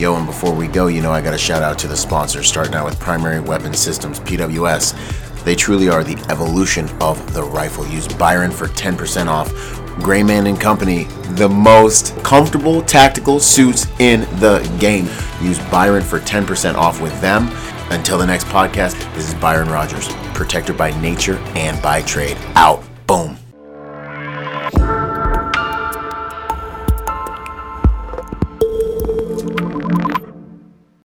Yo, and before we go, you know, I got a shout out to the sponsors, starting out with Primary Weapon Systems, PWS. They truly are the evolution of the rifle. Use Byron for 10% off. Grayman and Company, the most comfortable tactical suits in the game. Use Byron for 10% off with them. Until the next podcast, this is Byron Rogers, protector by nature and by trade. Out. Boom.